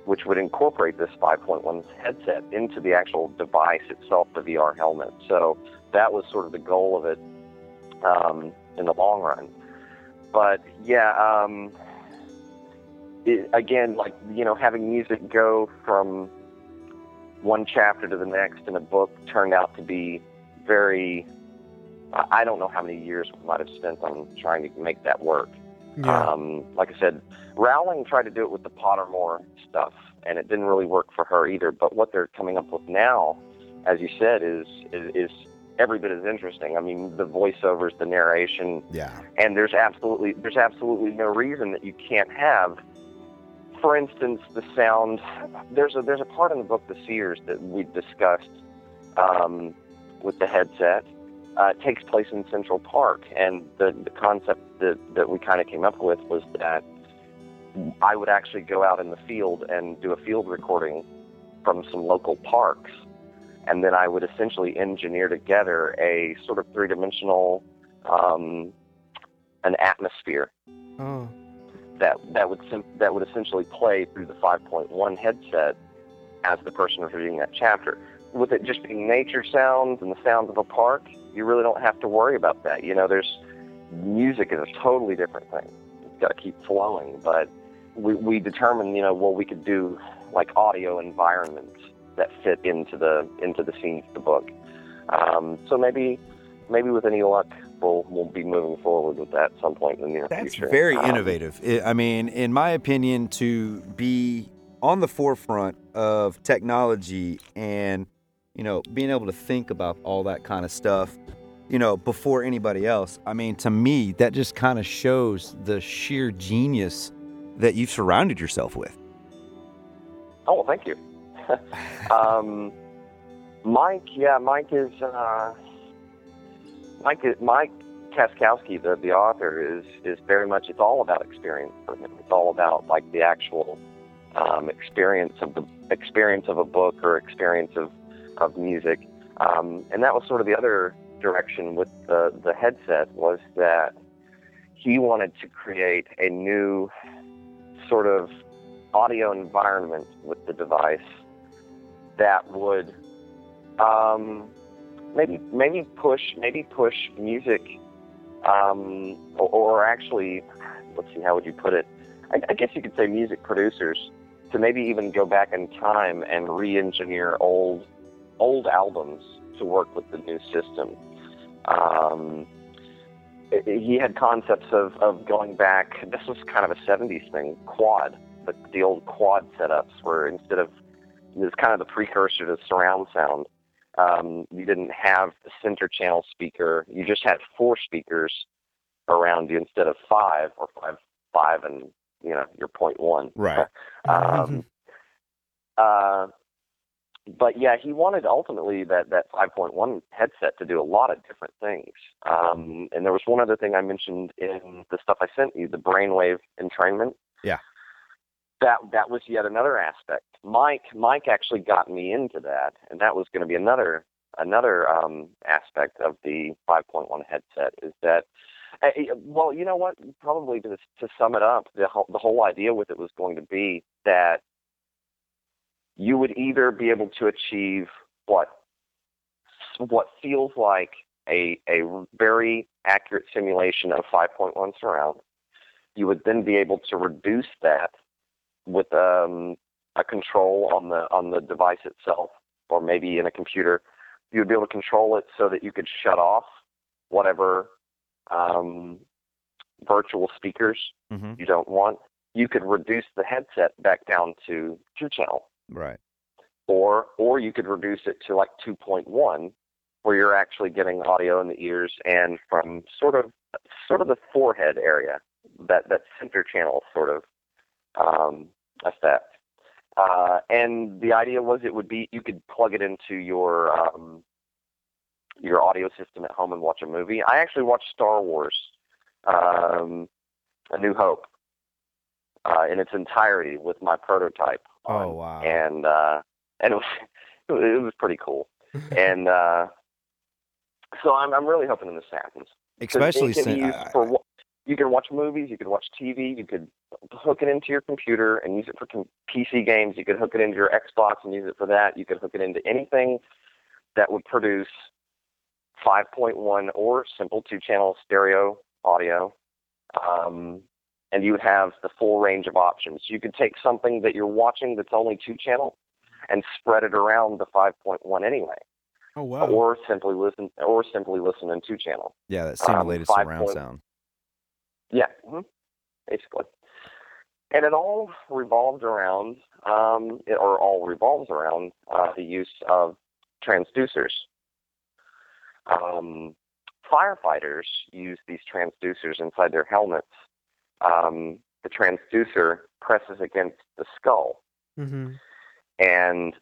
Speaker 7: which would incorporate this 5.1 headset into the actual device itself, the VR helmet. So that was sort of the goal of it um, in the long run. but yeah, um, it, again, like you know, having music go from one chapter to the next in a book turned out to be very. I don't know how many years we might have spent on trying to make that work.
Speaker 6: Yeah.
Speaker 7: Um, like I said, Rowling tried to do it with the Pottermore stuff, and it didn't really work for her either. But what they're coming up with now, as you said, is is, is every bit as interesting. I mean, the voiceovers, the narration,
Speaker 4: Yeah.
Speaker 7: and there's absolutely there's absolutely no reason that you can't have. For instance, the sound. There's a there's a part in the book, The Seers, that we discussed um, with the headset. Uh, it takes place in Central Park, and the the concept that that we kind of came up with was that I would actually go out in the field and do a field recording from some local parks, and then I would essentially engineer together a sort of three dimensional um, an atmosphere
Speaker 6: oh.
Speaker 7: That that would sim- that would essentially play through the 5.1 headset as the person reading that chapter. With it just being nature sounds and the sounds of a park, you really don't have to worry about that. You know, there's music is a totally different thing. It's got to keep flowing, but we we determined, you know, well we could do like audio environments that fit into the into the scenes of the book. Um, so maybe maybe with any luck, we'll we'll be moving forward with that at some point in the near
Speaker 3: That's
Speaker 7: future.
Speaker 3: very
Speaker 7: Um,
Speaker 3: innovative. I I mean, in my opinion, to be on the forefront of technology and you know being able to think about all that kind of stuff, you know, before anybody else. I mean, to me, that just kind of shows the sheer genius that you've surrounded yourself with.
Speaker 7: Oh, well, thank you. <laughs> um, Mike, yeah, Mike is uh, Mike. Mike Kaskowski, the the author, is is very much. It's all about experience for him. It's all about like the actual um, experience of the experience of a book or experience of of music. Um, and that was sort of the other direction with the the headset was that he wanted to create a new sort of audio environment with the device that would um, maybe maybe push maybe push music um, or, or actually let's see how would you put it I, I guess you could say music producers to maybe even go back in time and re-engineer old old albums to work with the new system. Um, he had concepts of, of going back. This was kind of a 70s thing, quad, the, the old quad setups, where instead of it was kind of the precursor to surround sound. Um, you didn't have the center channel speaker. You just had four speakers around you instead of five or five, five and you know your point one.
Speaker 4: Right. <laughs>
Speaker 7: Um, uh, but yeah, he wanted ultimately that that 5.1 headset to do a lot of different things. Um, and there was one other thing I mentioned in the stuff I sent you, the brainwave entrainment.
Speaker 4: Yeah.
Speaker 7: That that was yet another aspect. Mike Mike actually got me into that, and that was going to be another another um, aspect of the 5.1 headset is that uh, well, you know what? Probably to, to sum it up, the whole, the whole idea with it was going to be that you would either be able to achieve what what feels like a a very accurate simulation of 5.1 surround. You would then be able to reduce that with um, a control on the on the device itself, or maybe in a computer. You would be able to control it so that you could shut off whatever um, virtual speakers
Speaker 3: Mhm.
Speaker 7: you don't want. You could reduce the headset back down to two channel,
Speaker 3: Right.
Speaker 7: or or you could reduce it to like 2.1, where you're actually getting audio in the ears and from sort of sort of the forehead area, that that center channel sort of um, effect. Uh, and the idea was it would be you could plug it into your um, your audio system at home and watch a movie. I actually watched Star Wars, um, A New Hope, uh, in its entirety with my prototype. on,
Speaker 4: Oh, wow.
Speaker 7: And uh, and it was <laughs> it was pretty cool. <laughs> and uh, so I'm I'm really hoping this happens.
Speaker 3: Especially
Speaker 7: it can be
Speaker 3: since
Speaker 7: for wa- you can watch movies, you can watch TV, you could hook it into your computer and use it for com- PC games. You could hook it into your Xbox and use it for that. You could hook it into anything that would produce 5.1 or simple two-channel stereo audio. Um, and you would have the full range of options. You could take something that you're watching that's only two channel and spread it around the 5.1 anyway,
Speaker 6: Oh wow.
Speaker 7: or simply listen, or simply listen in two channel.
Speaker 3: Yeah, that
Speaker 7: Um,
Speaker 3: simulated
Speaker 7: five
Speaker 3: surround
Speaker 7: point-
Speaker 3: sound.
Speaker 7: Yeah, mhm, basically. And it all revolved around, um, it, or all revolves around uh, the use of transducers. Um, firefighters use these transducers inside their helmets. Um, the transducer presses against the skull,
Speaker 6: hmm
Speaker 7: and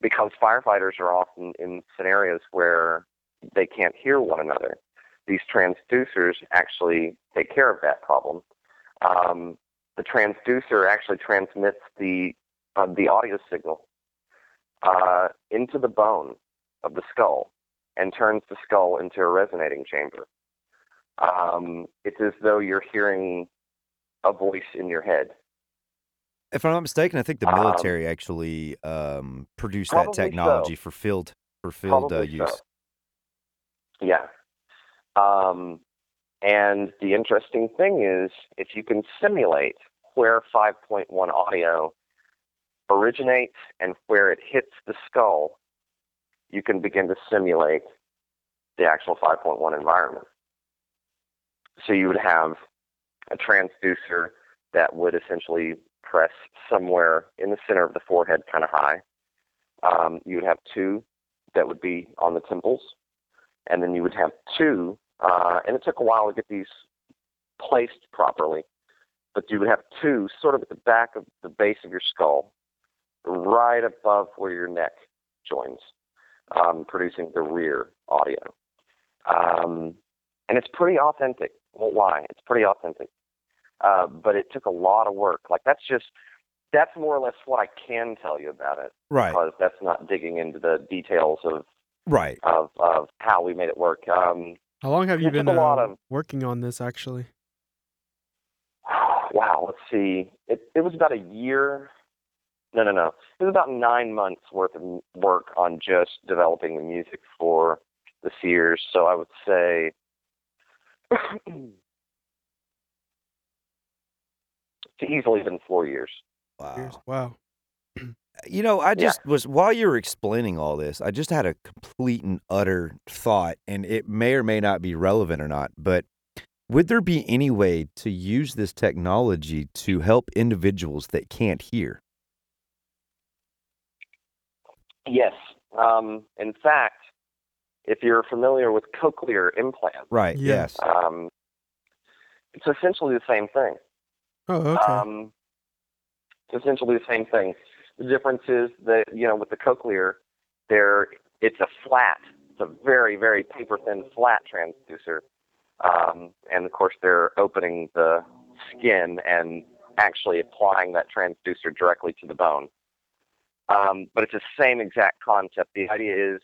Speaker 7: because firefighters are often in scenarios where they can't hear one another, these transducers actually take care of that problem. Um, the transducer actually transmits the uh, the audio signal uh, into the bone of the skull and turns the skull into a resonating chamber. Um, it's as though you're hearing a voice in your head.
Speaker 3: If I'm not mistaken, I think the
Speaker 7: Um,
Speaker 3: military actually um, produced that
Speaker 7: probably so.
Speaker 3: technology for field for field uh,
Speaker 7: Probably so.
Speaker 3: use.
Speaker 7: Yeah. Um, and the interesting thing is, if you can simulate where 5.1 audio originates and where it hits the skull, you can begin to simulate the actual 5.1 environment. So you would have a transducer that would essentially press somewhere in the center of the forehead, kind of high. Um, you would have two that would be on the temples, and then you would have two, uh, and it took a while to get these placed properly, but you would have two sort of at the back of the base of your skull, right above where your neck joins, um, producing the rear audio. Um, and it's pretty authentic. Won't lie, it's pretty authentic. Uh, but it took a lot of work. Like that's just that's more or less what I can tell you about it
Speaker 3: Right,
Speaker 7: because that's not digging into the details of
Speaker 3: right.
Speaker 7: of, of how we made it work. Um,
Speaker 6: How long have you been
Speaker 7: a lot
Speaker 6: uh,
Speaker 7: of-
Speaker 6: working on this actually? <sighs>
Speaker 7: wow, let's see. It it was about a year. No, no, no. It was about nine months worth of work on just developing the music for the Seers. So I would say <clears throat> it's easily been four years.
Speaker 6: Years?
Speaker 3: Wow.
Speaker 6: Wow. <clears throat>
Speaker 3: You know, I
Speaker 7: Yeah.
Speaker 3: just was while you were explaining all this, I just had a complete and utter thought, and it may or may not be relevant or not, but would there be any way to use this technology to help individuals that can't hear?
Speaker 7: Yes. Um, in fact, if you're familiar with cochlear implants,
Speaker 3: Right. Yes.
Speaker 7: um, it's essentially the same thing.
Speaker 6: Oh, okay.
Speaker 7: Um, it's essentially the same thing. The difference is that you know with the cochlear, there it's a flat, it's a very very paper thin flat transducer, um, and of course they're opening the skin and actually applying that transducer directly to the bone. Um, but it's the same exact concept. The idea is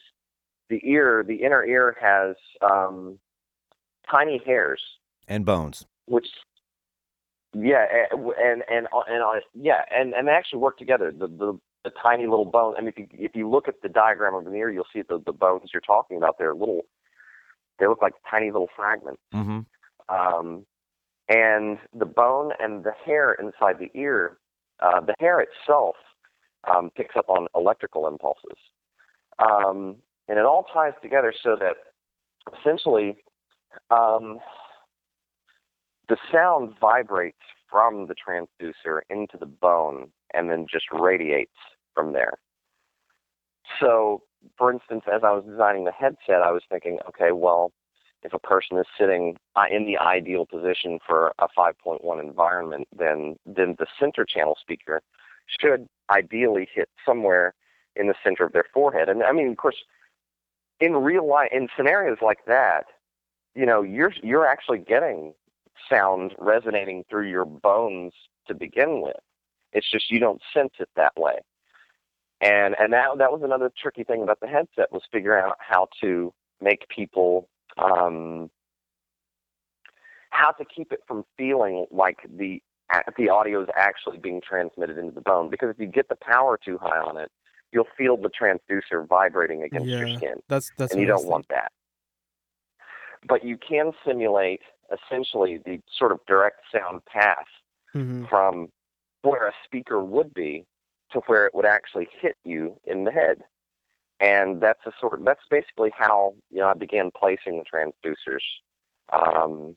Speaker 7: the ear, the inner ear has um, tiny hairs
Speaker 3: and bones.
Speaker 7: which yeah and and and uh, yeah and and they actually work together the the, the tiny little bone i mean if you if you look at the diagram of an ear you'll see the the bones you're talking about. They're little they look like tiny little fragments.
Speaker 3: Mm-hmm.
Speaker 7: um and the bone and the hair inside the ear uh the hair itself um picks up on electrical impulses. Um and it all ties together so that essentially um the sound vibrates from the transducer into the bone and then just radiates from there. So, for instance, as I was designing the headset, I was thinking, okay, well, if a person is sitting uh, in the ideal position for a 5.1 environment, then then the center channel speaker should ideally hit somewhere in the center of their forehead. And I mean, of course, in real life, in scenarios like that, you know, you're you're actually getting sound resonating through your bones to begin with. It's just you don't sense it that way. And and that that was another tricky thing about the headset was figuring out how to make people um, how to keep it from feeling like the the audio is actually being transmitted into the bone. Because if you get the power too high on it, you'll feel the transducer vibrating against your skin
Speaker 6: That's that's
Speaker 7: and you
Speaker 6: what I was
Speaker 7: don't want that. But you can simulate essentially the sort of direct sound path
Speaker 6: hmm
Speaker 7: from where a speaker would be to where it would actually hit you in the head. And that's a sort of, that's basically how you know I began placing the transducers um,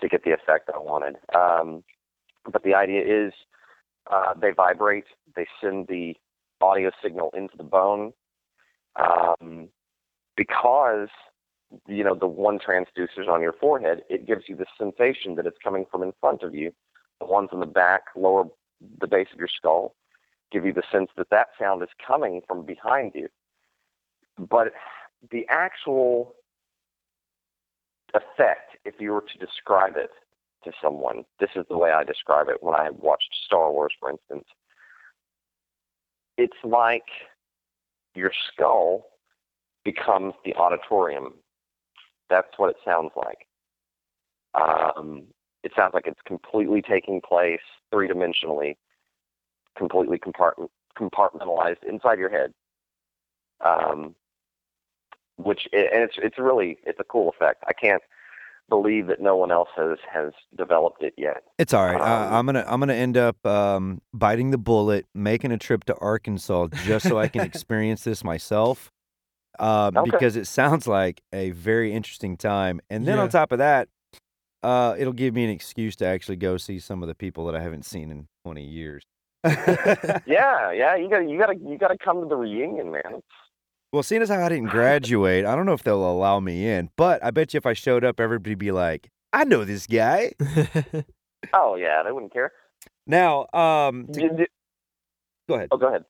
Speaker 7: to get the effect that I wanted. Um, but the idea is uh, they vibrate, they send the audio signal into the bone um, because you know the one transducer's on your forehead. It gives you the sensation that it's coming from in front of you. The ones in the back, lower the base of your skull, give you the sense that that sound is coming from behind you. But the actual effect, if you were to describe it to someone, this is the way I describe it when I watched Star Wars, for instance. It's like your skull becomes the auditorium. That's what it sounds like. Um, it sounds like it's completely taking place three dimensionally, completely compart- compartmentalized inside your head. Um, which and it's it's really it's a cool effect. I can't believe that no one else has has developed it yet.
Speaker 3: It's all right.
Speaker 7: Um,
Speaker 3: uh, I'm gonna I'm gonna end up um, biting the bullet, making a trip to Arkansas just so I can <laughs> experience this myself. Um,
Speaker 7: Okay.
Speaker 3: Because it sounds like a very interesting time, and then on top of that, uh, it'll give me an excuse to actually go see some of the people that I haven't seen in 20 years. <laughs> <laughs>
Speaker 7: Yeah, yeah, you got to you got to you got to come to the reunion, man.
Speaker 3: Well, seeing as how I didn't graduate, I don't know if they'll allow me in, but I bet you if I showed up, everybody'd be like, "I know this guy." <laughs>
Speaker 7: Oh yeah, they wouldn't care.
Speaker 3: Now, um, to-
Speaker 7: Did- did-
Speaker 3: go ahead.
Speaker 7: oh, go ahead.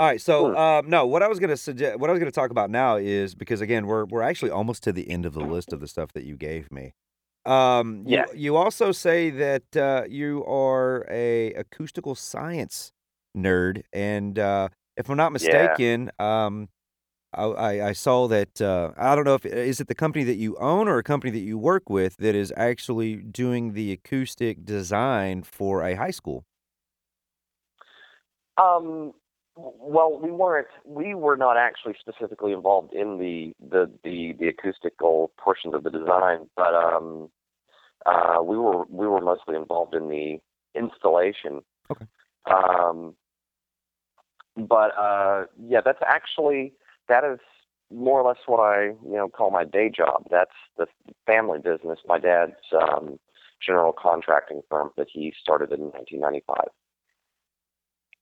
Speaker 3: All right, so um, no, what I was gonna suggest, what I was gonna talk about now is because again, we're we're actually almost to the end of the list of the stuff that you gave me. Um, you,
Speaker 7: Yeah.
Speaker 3: you also say that uh, you are a acoustical science nerd, and uh, if I'm not
Speaker 7: Yeah.
Speaker 3: mistaken, um, I, I, I saw that uh, I don't know if is it the company that you own or a company that you work with that is actually doing the acoustic design for a high school.
Speaker 7: Um, well, we weren't. We were not actually specifically involved in the the the, the acoustical portions of the design, but um, uh, we were we were mostly involved in the installation.
Speaker 3: Okay.
Speaker 7: Um, but uh, yeah, that's actually that is more or less what I you know call my day job. That's the family business. My dad's um, general contracting firm that he started in 1995.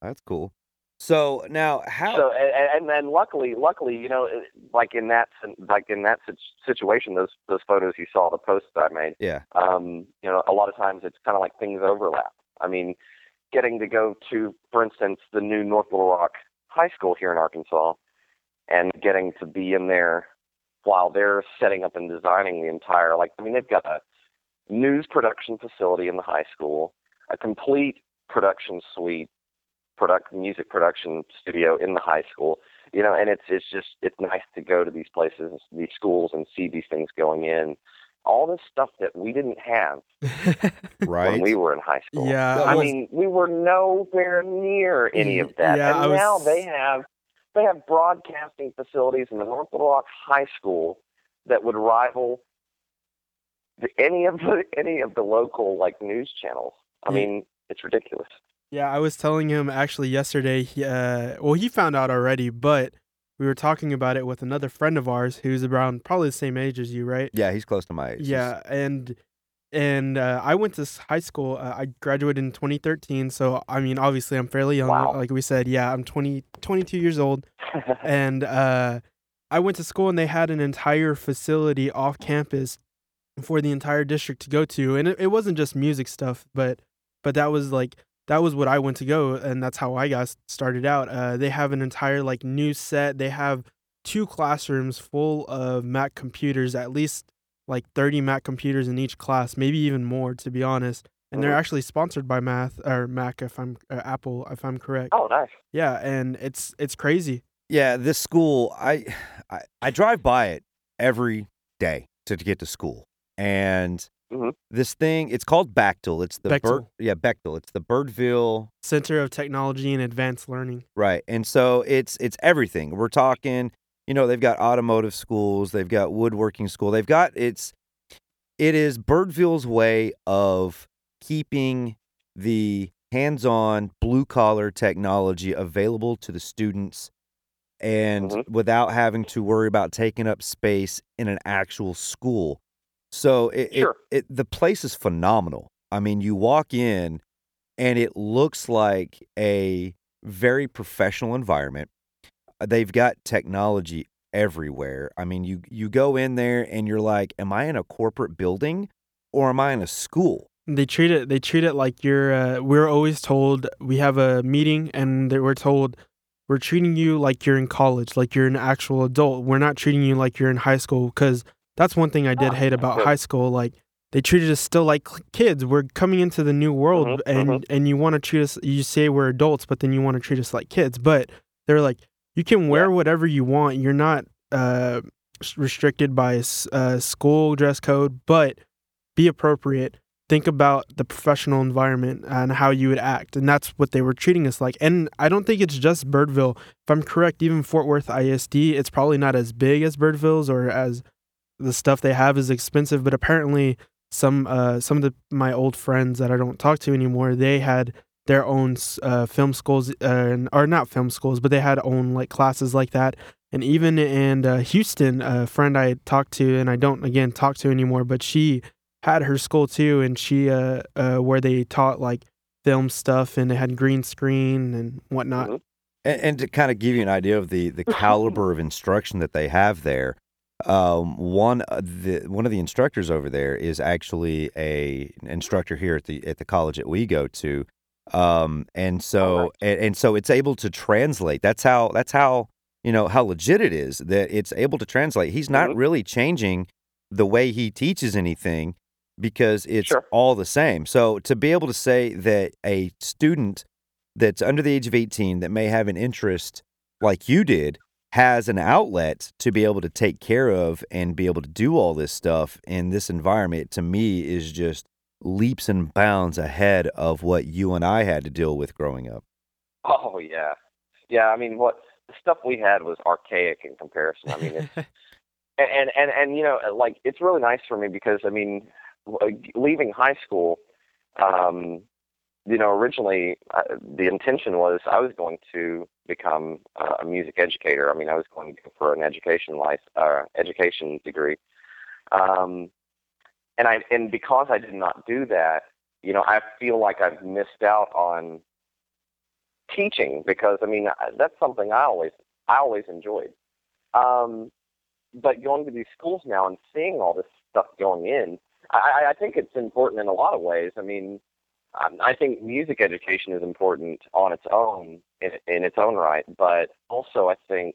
Speaker 3: That's cool. So now, how?
Speaker 7: So and, and then luckily, luckily, you know, like in that like in that sit- situation, those those photos you saw, the posts that I made,
Speaker 3: yeah.
Speaker 7: um, you know, a lot of times it's kind of like things overlap. I mean, getting to go to, for instance, the new North Little Rock High School here in Arkansas, and getting to be in there while they're setting up and designing the entire like I mean they've got a news production facility in the high school, a complete production suite, product music production studio in the high school. You know, and it's it's just it's nice to go to these places, these schools, and see these things going in. All this stuff that we didn't have <laughs>
Speaker 3: Right.
Speaker 7: when we were in high school.
Speaker 6: Yeah,
Speaker 7: I
Speaker 6: I was-
Speaker 7: mean, we were nowhere near any of that.
Speaker 6: Yeah,
Speaker 7: and
Speaker 6: was-
Speaker 7: now they have they have broadcasting facilities in the North Little Rock High School that would rival the, any of the any of the local like news channels. I
Speaker 6: Yeah.
Speaker 7: mean, it's ridiculous.
Speaker 6: Yeah, I was telling him actually yesterday. He, uh, well, he found out already, but we were talking about it with another friend of ours who's around probably the same age as you, right?
Speaker 3: Yeah, he's close to my age.
Speaker 6: Yeah, and and uh, I went to high school. Uh, I graduated in 2013, so I mean, obviously, I'm fairly young.
Speaker 7: Wow.
Speaker 6: Like we said, yeah, I'm 20, 22 years old, <laughs> and uh, I went to school, and they had an entire facility off campus for the entire district to go to, and it, it wasn't just music stuff, but but that was like that was what I went to go, and that's how I got started out. Uh, they have an entire like new set. They have two classrooms full of Mac computers, at least like 30 Mac computers in each class, maybe even more, to be honest. And they're
Speaker 7: Mhm.
Speaker 6: actually sponsored by Math or Mac, if I'm uh, Apple, if I'm correct.
Speaker 7: oh, nice.
Speaker 6: Yeah, and it's it's crazy.
Speaker 3: Yeah, this school, I, I, I drive by it every day to, to get to school, and
Speaker 7: Mhm.
Speaker 3: this thing, it's called Bechtel. It's the Bird,
Speaker 6: Bechtel.
Speaker 3: yeah, Bechtel. It's the Birdville,
Speaker 6: Center of Technology and Advanced Learning.
Speaker 3: right? And so it's it's everything. We're talking, you know, they've got automotive schools, they've got woodworking school, they've got it's it is Birdville's way of keeping the hands-on blue collar technology available to the students and
Speaker 7: Mhm.
Speaker 3: without having to worry about taking up space in an actual school. So it,
Speaker 7: Sure.
Speaker 3: it, it the place is phenomenal. I mean, you walk in and it looks like a very professional environment. Uh, They've got technology everywhere. I mean, you you go in there and you're like, am I in a corporate building or am I in a school?
Speaker 6: They treat it. They treat it like you're. Uh, we're always told we have a meeting, and we're told we're treating you like you're in college, like you're an actual adult. We're not treating you like you're in high school. Because that's one thing I did
Speaker 7: Ah,
Speaker 6: hate about high school. Like they treated us still like kids. We're coming into the new world,
Speaker 7: Mhm,
Speaker 6: and
Speaker 7: mhm.
Speaker 6: and you want to treat us. You say we're adults, but then you want to treat us like kids. But they're like, you can wear whatever you want. You're not uh, restricted by uh, school dress code, but be appropriate think about the professional environment and how you would act and that's what they were treating us like and i don't think it's just birdville if i'm correct even fort worth isd it's probably not as big as birdville's or as the stuff they have is expensive but apparently some uh some of the my old friends that i don't talk to anymore they had their own uh, film schools uh, and- or not film schools but they had own like classes like that and even in uh, houston a friend i talked to and i don't again talk to anymore but she had her school too, and she uh, uh where they taught like film stuff and they had green screen and whatnot.
Speaker 7: Mhm.
Speaker 3: And, and to kind of give you an idea of the the caliber <laughs> of instruction that they have there, um, one uh, the one of the instructors over there is actually a an instructor here at the at the college that we go to, um, and so
Speaker 7: right.
Speaker 3: and, and so it's able to translate. That's how that's how you know how legit it is that it's able to translate. He's not
Speaker 7: Mhm.
Speaker 3: really changing the way he teaches anything because it's
Speaker 7: Sure.
Speaker 3: all the same. So to be able to say that a student that's under the age of 18 that may have an interest like you did has an outlet to be able to take care of and be able to do all this stuff in this environment to me is just leaps and bounds ahead of what you and I had to deal with growing up.
Speaker 7: Oh yeah, yeah. I mean, what the stuff we had was archaic in comparison. I mean, it's, <laughs> and, and and and you know, like it's really nice for me because I mean, leaving high school, um, you know, originally uh, the intention was I was going to become uh, a music educator. I mean, I was going to go for an education life, uh, education degree. Um, and I and because I did not do that, you know, I feel like I've missed out on teaching because I mean that's something I always I always enjoyed. Um, but going to these schools now and seeing all this stuff going in, I, I think it's important in a lot of ways. I mean, um, I think music education is important on its own in, in its own right, but also I think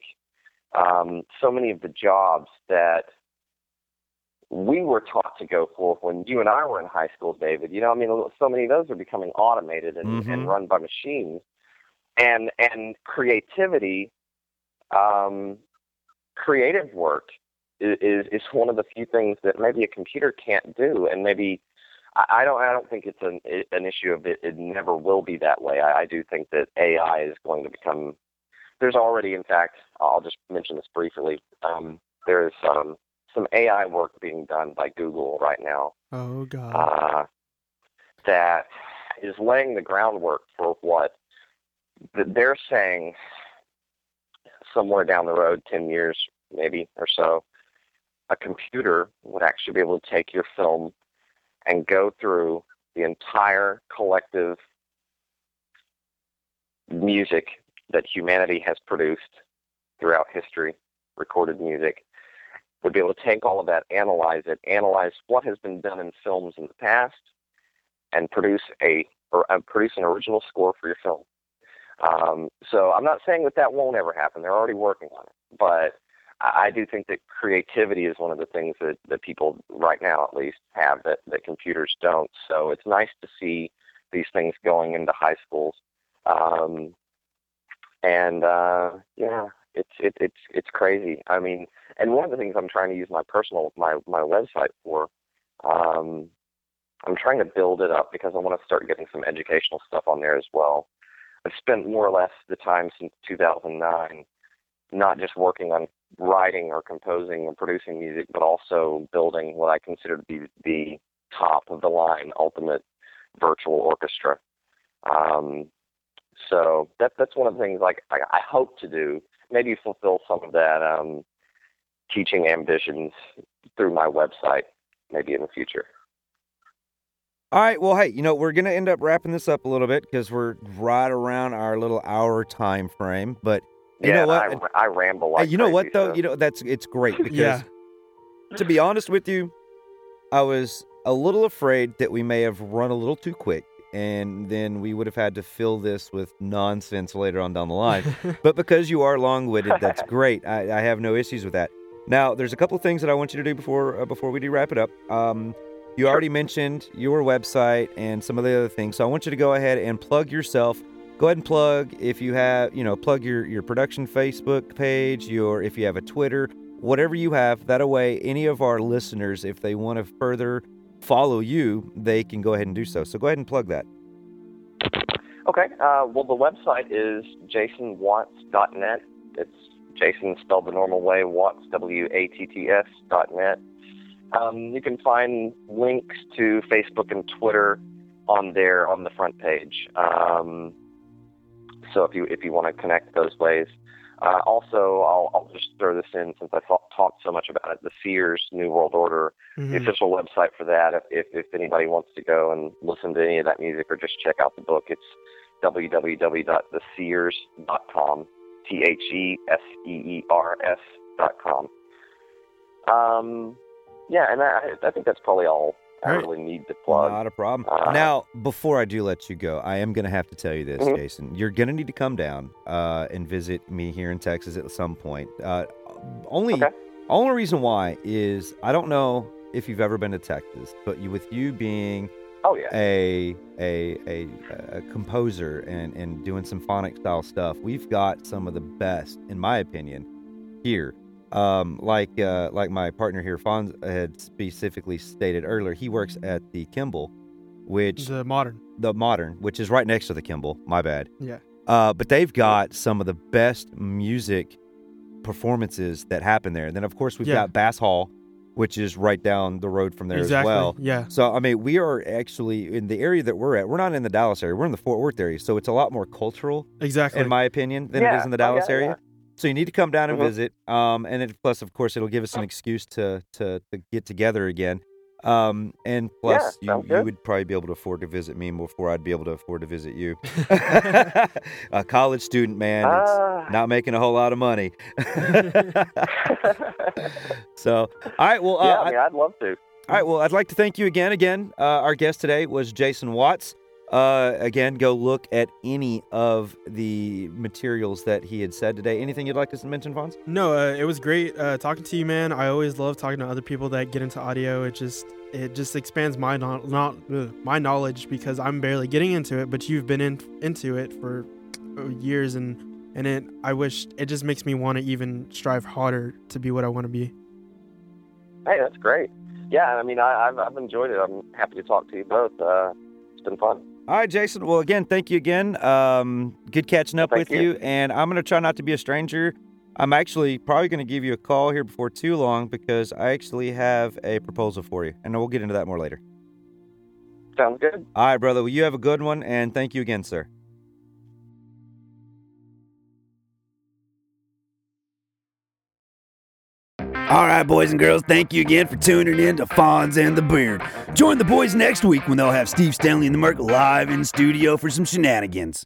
Speaker 7: um, so many of the jobs that we were taught to go for when you and I were in high school, David. You know, I mean, so many of those are becoming automated and,
Speaker 3: Mhm.
Speaker 7: and run by machines, and and creativity, um, creative work is is one of the few things that maybe a computer can't do, and maybe. I don't. I don't think it's an an issue of it. It never will be that way. I, I do think that AI is going to become. There's already, in fact, I'll just mention this briefly. Um, there's um, some AI work being done by Google right now
Speaker 6: oh god.
Speaker 7: uh, that is laying the groundwork for what th- they're saying somewhere down the road, 10 years maybe or so, a computer would actually be able to take your film and go through the entire collective music that humanity has produced throughout history, recorded music, would be able to take all of that, analyze it, analyze what has been done in films in the past, and produce a or uh, produce an original score for your film. Um, so I'm not saying that that won't ever happen. They're already working on it, but I do think that creativity is one of the things that, that people right now at least have that, that computers don't. So it's nice to see these things going into high schools. Um, and uh, yeah, it's it, it's it's crazy. I mean, and one of the things I'm trying to use my personal my my website for, um, I'm trying to build it up because I want to start getting some educational stuff on there as well. I've spent more or less the time since 2009 not just working on writing or composing or producing music, but also building what I consider to be the top of the line ultimate virtual orchestra. Um, so that that's one of the things like I, I hope to do. Maybe fulfill some of that um, teaching ambitions through my website, maybe in the future.
Speaker 3: All right. Well, hey, you know, we're to end up wrapping this up a little bit because we're right around our little hour time frame. But you
Speaker 7: yeah,
Speaker 3: know what?
Speaker 7: I, I ramble like
Speaker 3: you know what though?
Speaker 7: so-
Speaker 3: You know that's it's great <laughs> because
Speaker 6: Yeah.
Speaker 3: to be honest with you, I was a little afraid that we may have run a little too quick and then we would have had to fill this with nonsense later on down the line. <laughs> but because you are long-witted, that's great. I, I have no issues with that. Now, there's a couple of things that I want you to do before uh, before we do wrap it up. Um, you already mentioned your website and some of the other things, so I want you to go ahead and plug yourself. Go ahead and plug if you have, you know, plug your your production Facebook page, your if you have a Twitter, whatever you have. That way, any of our listeners, if they want to further follow you, they can go ahead and do so. So go ahead and plug that.
Speaker 7: Okay. Uh, well, the website is jasonwatts.net. It's Jason spelled the normal way, Watts, W A T T S dot net. Um, you can find links to Facebook and Twitter on there on the front page. Um, so if you if you want to connect those ways. Uh, also, I'll, I'll just throw this in since I thought, talked so much about it. The Seers New World Order the
Speaker 6: Mhm.
Speaker 7: official website for that. If, if if anybody wants to go and listen to any of that music or just check out the book, it's www.theseers.com. T H E S E E R S dot com. Um, yeah, and I I think that's probably all I
Speaker 6: right.
Speaker 7: really need to plug.
Speaker 3: Not a problem.
Speaker 7: Uh,
Speaker 3: now, before I do let you go, I am going to have to tell you this,
Speaker 7: Mhm.
Speaker 3: Jason. You're going to need to come down uh, and visit me here in Texas at some point. Uh, only,
Speaker 7: Okay.
Speaker 3: only reason why is I don't know if you've ever been to Texas, but you, with you being
Speaker 7: Oh yeah.
Speaker 3: a a a, a composer and and doing symphonic style stuff, we've got some of the best, in my opinion, here. Um, like uh, like my partner here, Fonz had specifically stated earlier, he works at the Kimbell, which
Speaker 6: the modern.
Speaker 3: the modern, which is right next to the Kimbell. My bad.
Speaker 6: Yeah.
Speaker 3: Uh, but they've got some of the best music performances that happen there. And then of course we've
Speaker 6: Yeah.
Speaker 3: got Bass Hall, which is right down the road from there
Speaker 6: exactly.
Speaker 3: as well.
Speaker 6: Yeah.
Speaker 3: So I mean, we are actually in the area that we're at. We're not in the Dallas area. We're in the Fort Worth area. So it's a lot more cultural,
Speaker 6: Exactly.
Speaker 3: in my opinion, than it
Speaker 7: Yeah.
Speaker 3: is in the
Speaker 7: Oh, yeah,
Speaker 3: Dallas area. So you need to come down and
Speaker 7: Mhm.
Speaker 3: visit. Um, and it, plus, of course, it'll give us an excuse to to, to get together again. Um, and plus,
Speaker 7: Yeah,
Speaker 3: you, you would probably be able to afford to visit me before I'd be able to afford to visit you. <laughs> <laughs> a college student, man, it's
Speaker 7: Ah.
Speaker 3: not making a whole lot of money. <laughs> so, all right. Well, uh,
Speaker 7: yeah, I mean, I'd love to.
Speaker 3: all right. Well, I'd like to thank you again. Again, uh, our guest today was Jason Watts. Uh, again, go look at any of the materials that he had said today. Anything you'd like to mention, Fonz?
Speaker 6: No, uh, it was great uh, talking to you, man. I always love talking to other people that get into audio. It just it just expands my no- not ugh, my knowledge because I'm barely getting into it, but you've been in into it for uh, years, and and it I wish it just makes me want to even strive harder to be what I want to be.
Speaker 7: Hey, that's great. Yeah, I mean, I, I've I've enjoyed it. I'm happy to talk to you both. Uh, it's been fun.
Speaker 3: All right, Jason. Well, again, thank you again. Um, good catching up
Speaker 7: Thank
Speaker 3: with
Speaker 7: you.
Speaker 3: you. And I'm going to try not to be a stranger. I'm actually probably going to give you a call here before too long because I actually have a proposal for you. And we'll get into that more later.
Speaker 7: Sounds good.
Speaker 3: All right, brother. Well, you have a good one. And thank you again, sir.
Speaker 4: All right, boys and girls, thank you again for tuning in to Fonz and the Beard. Join the boys next week when they'll have Steve Stanley and the Merc live in studio for some shenanigans.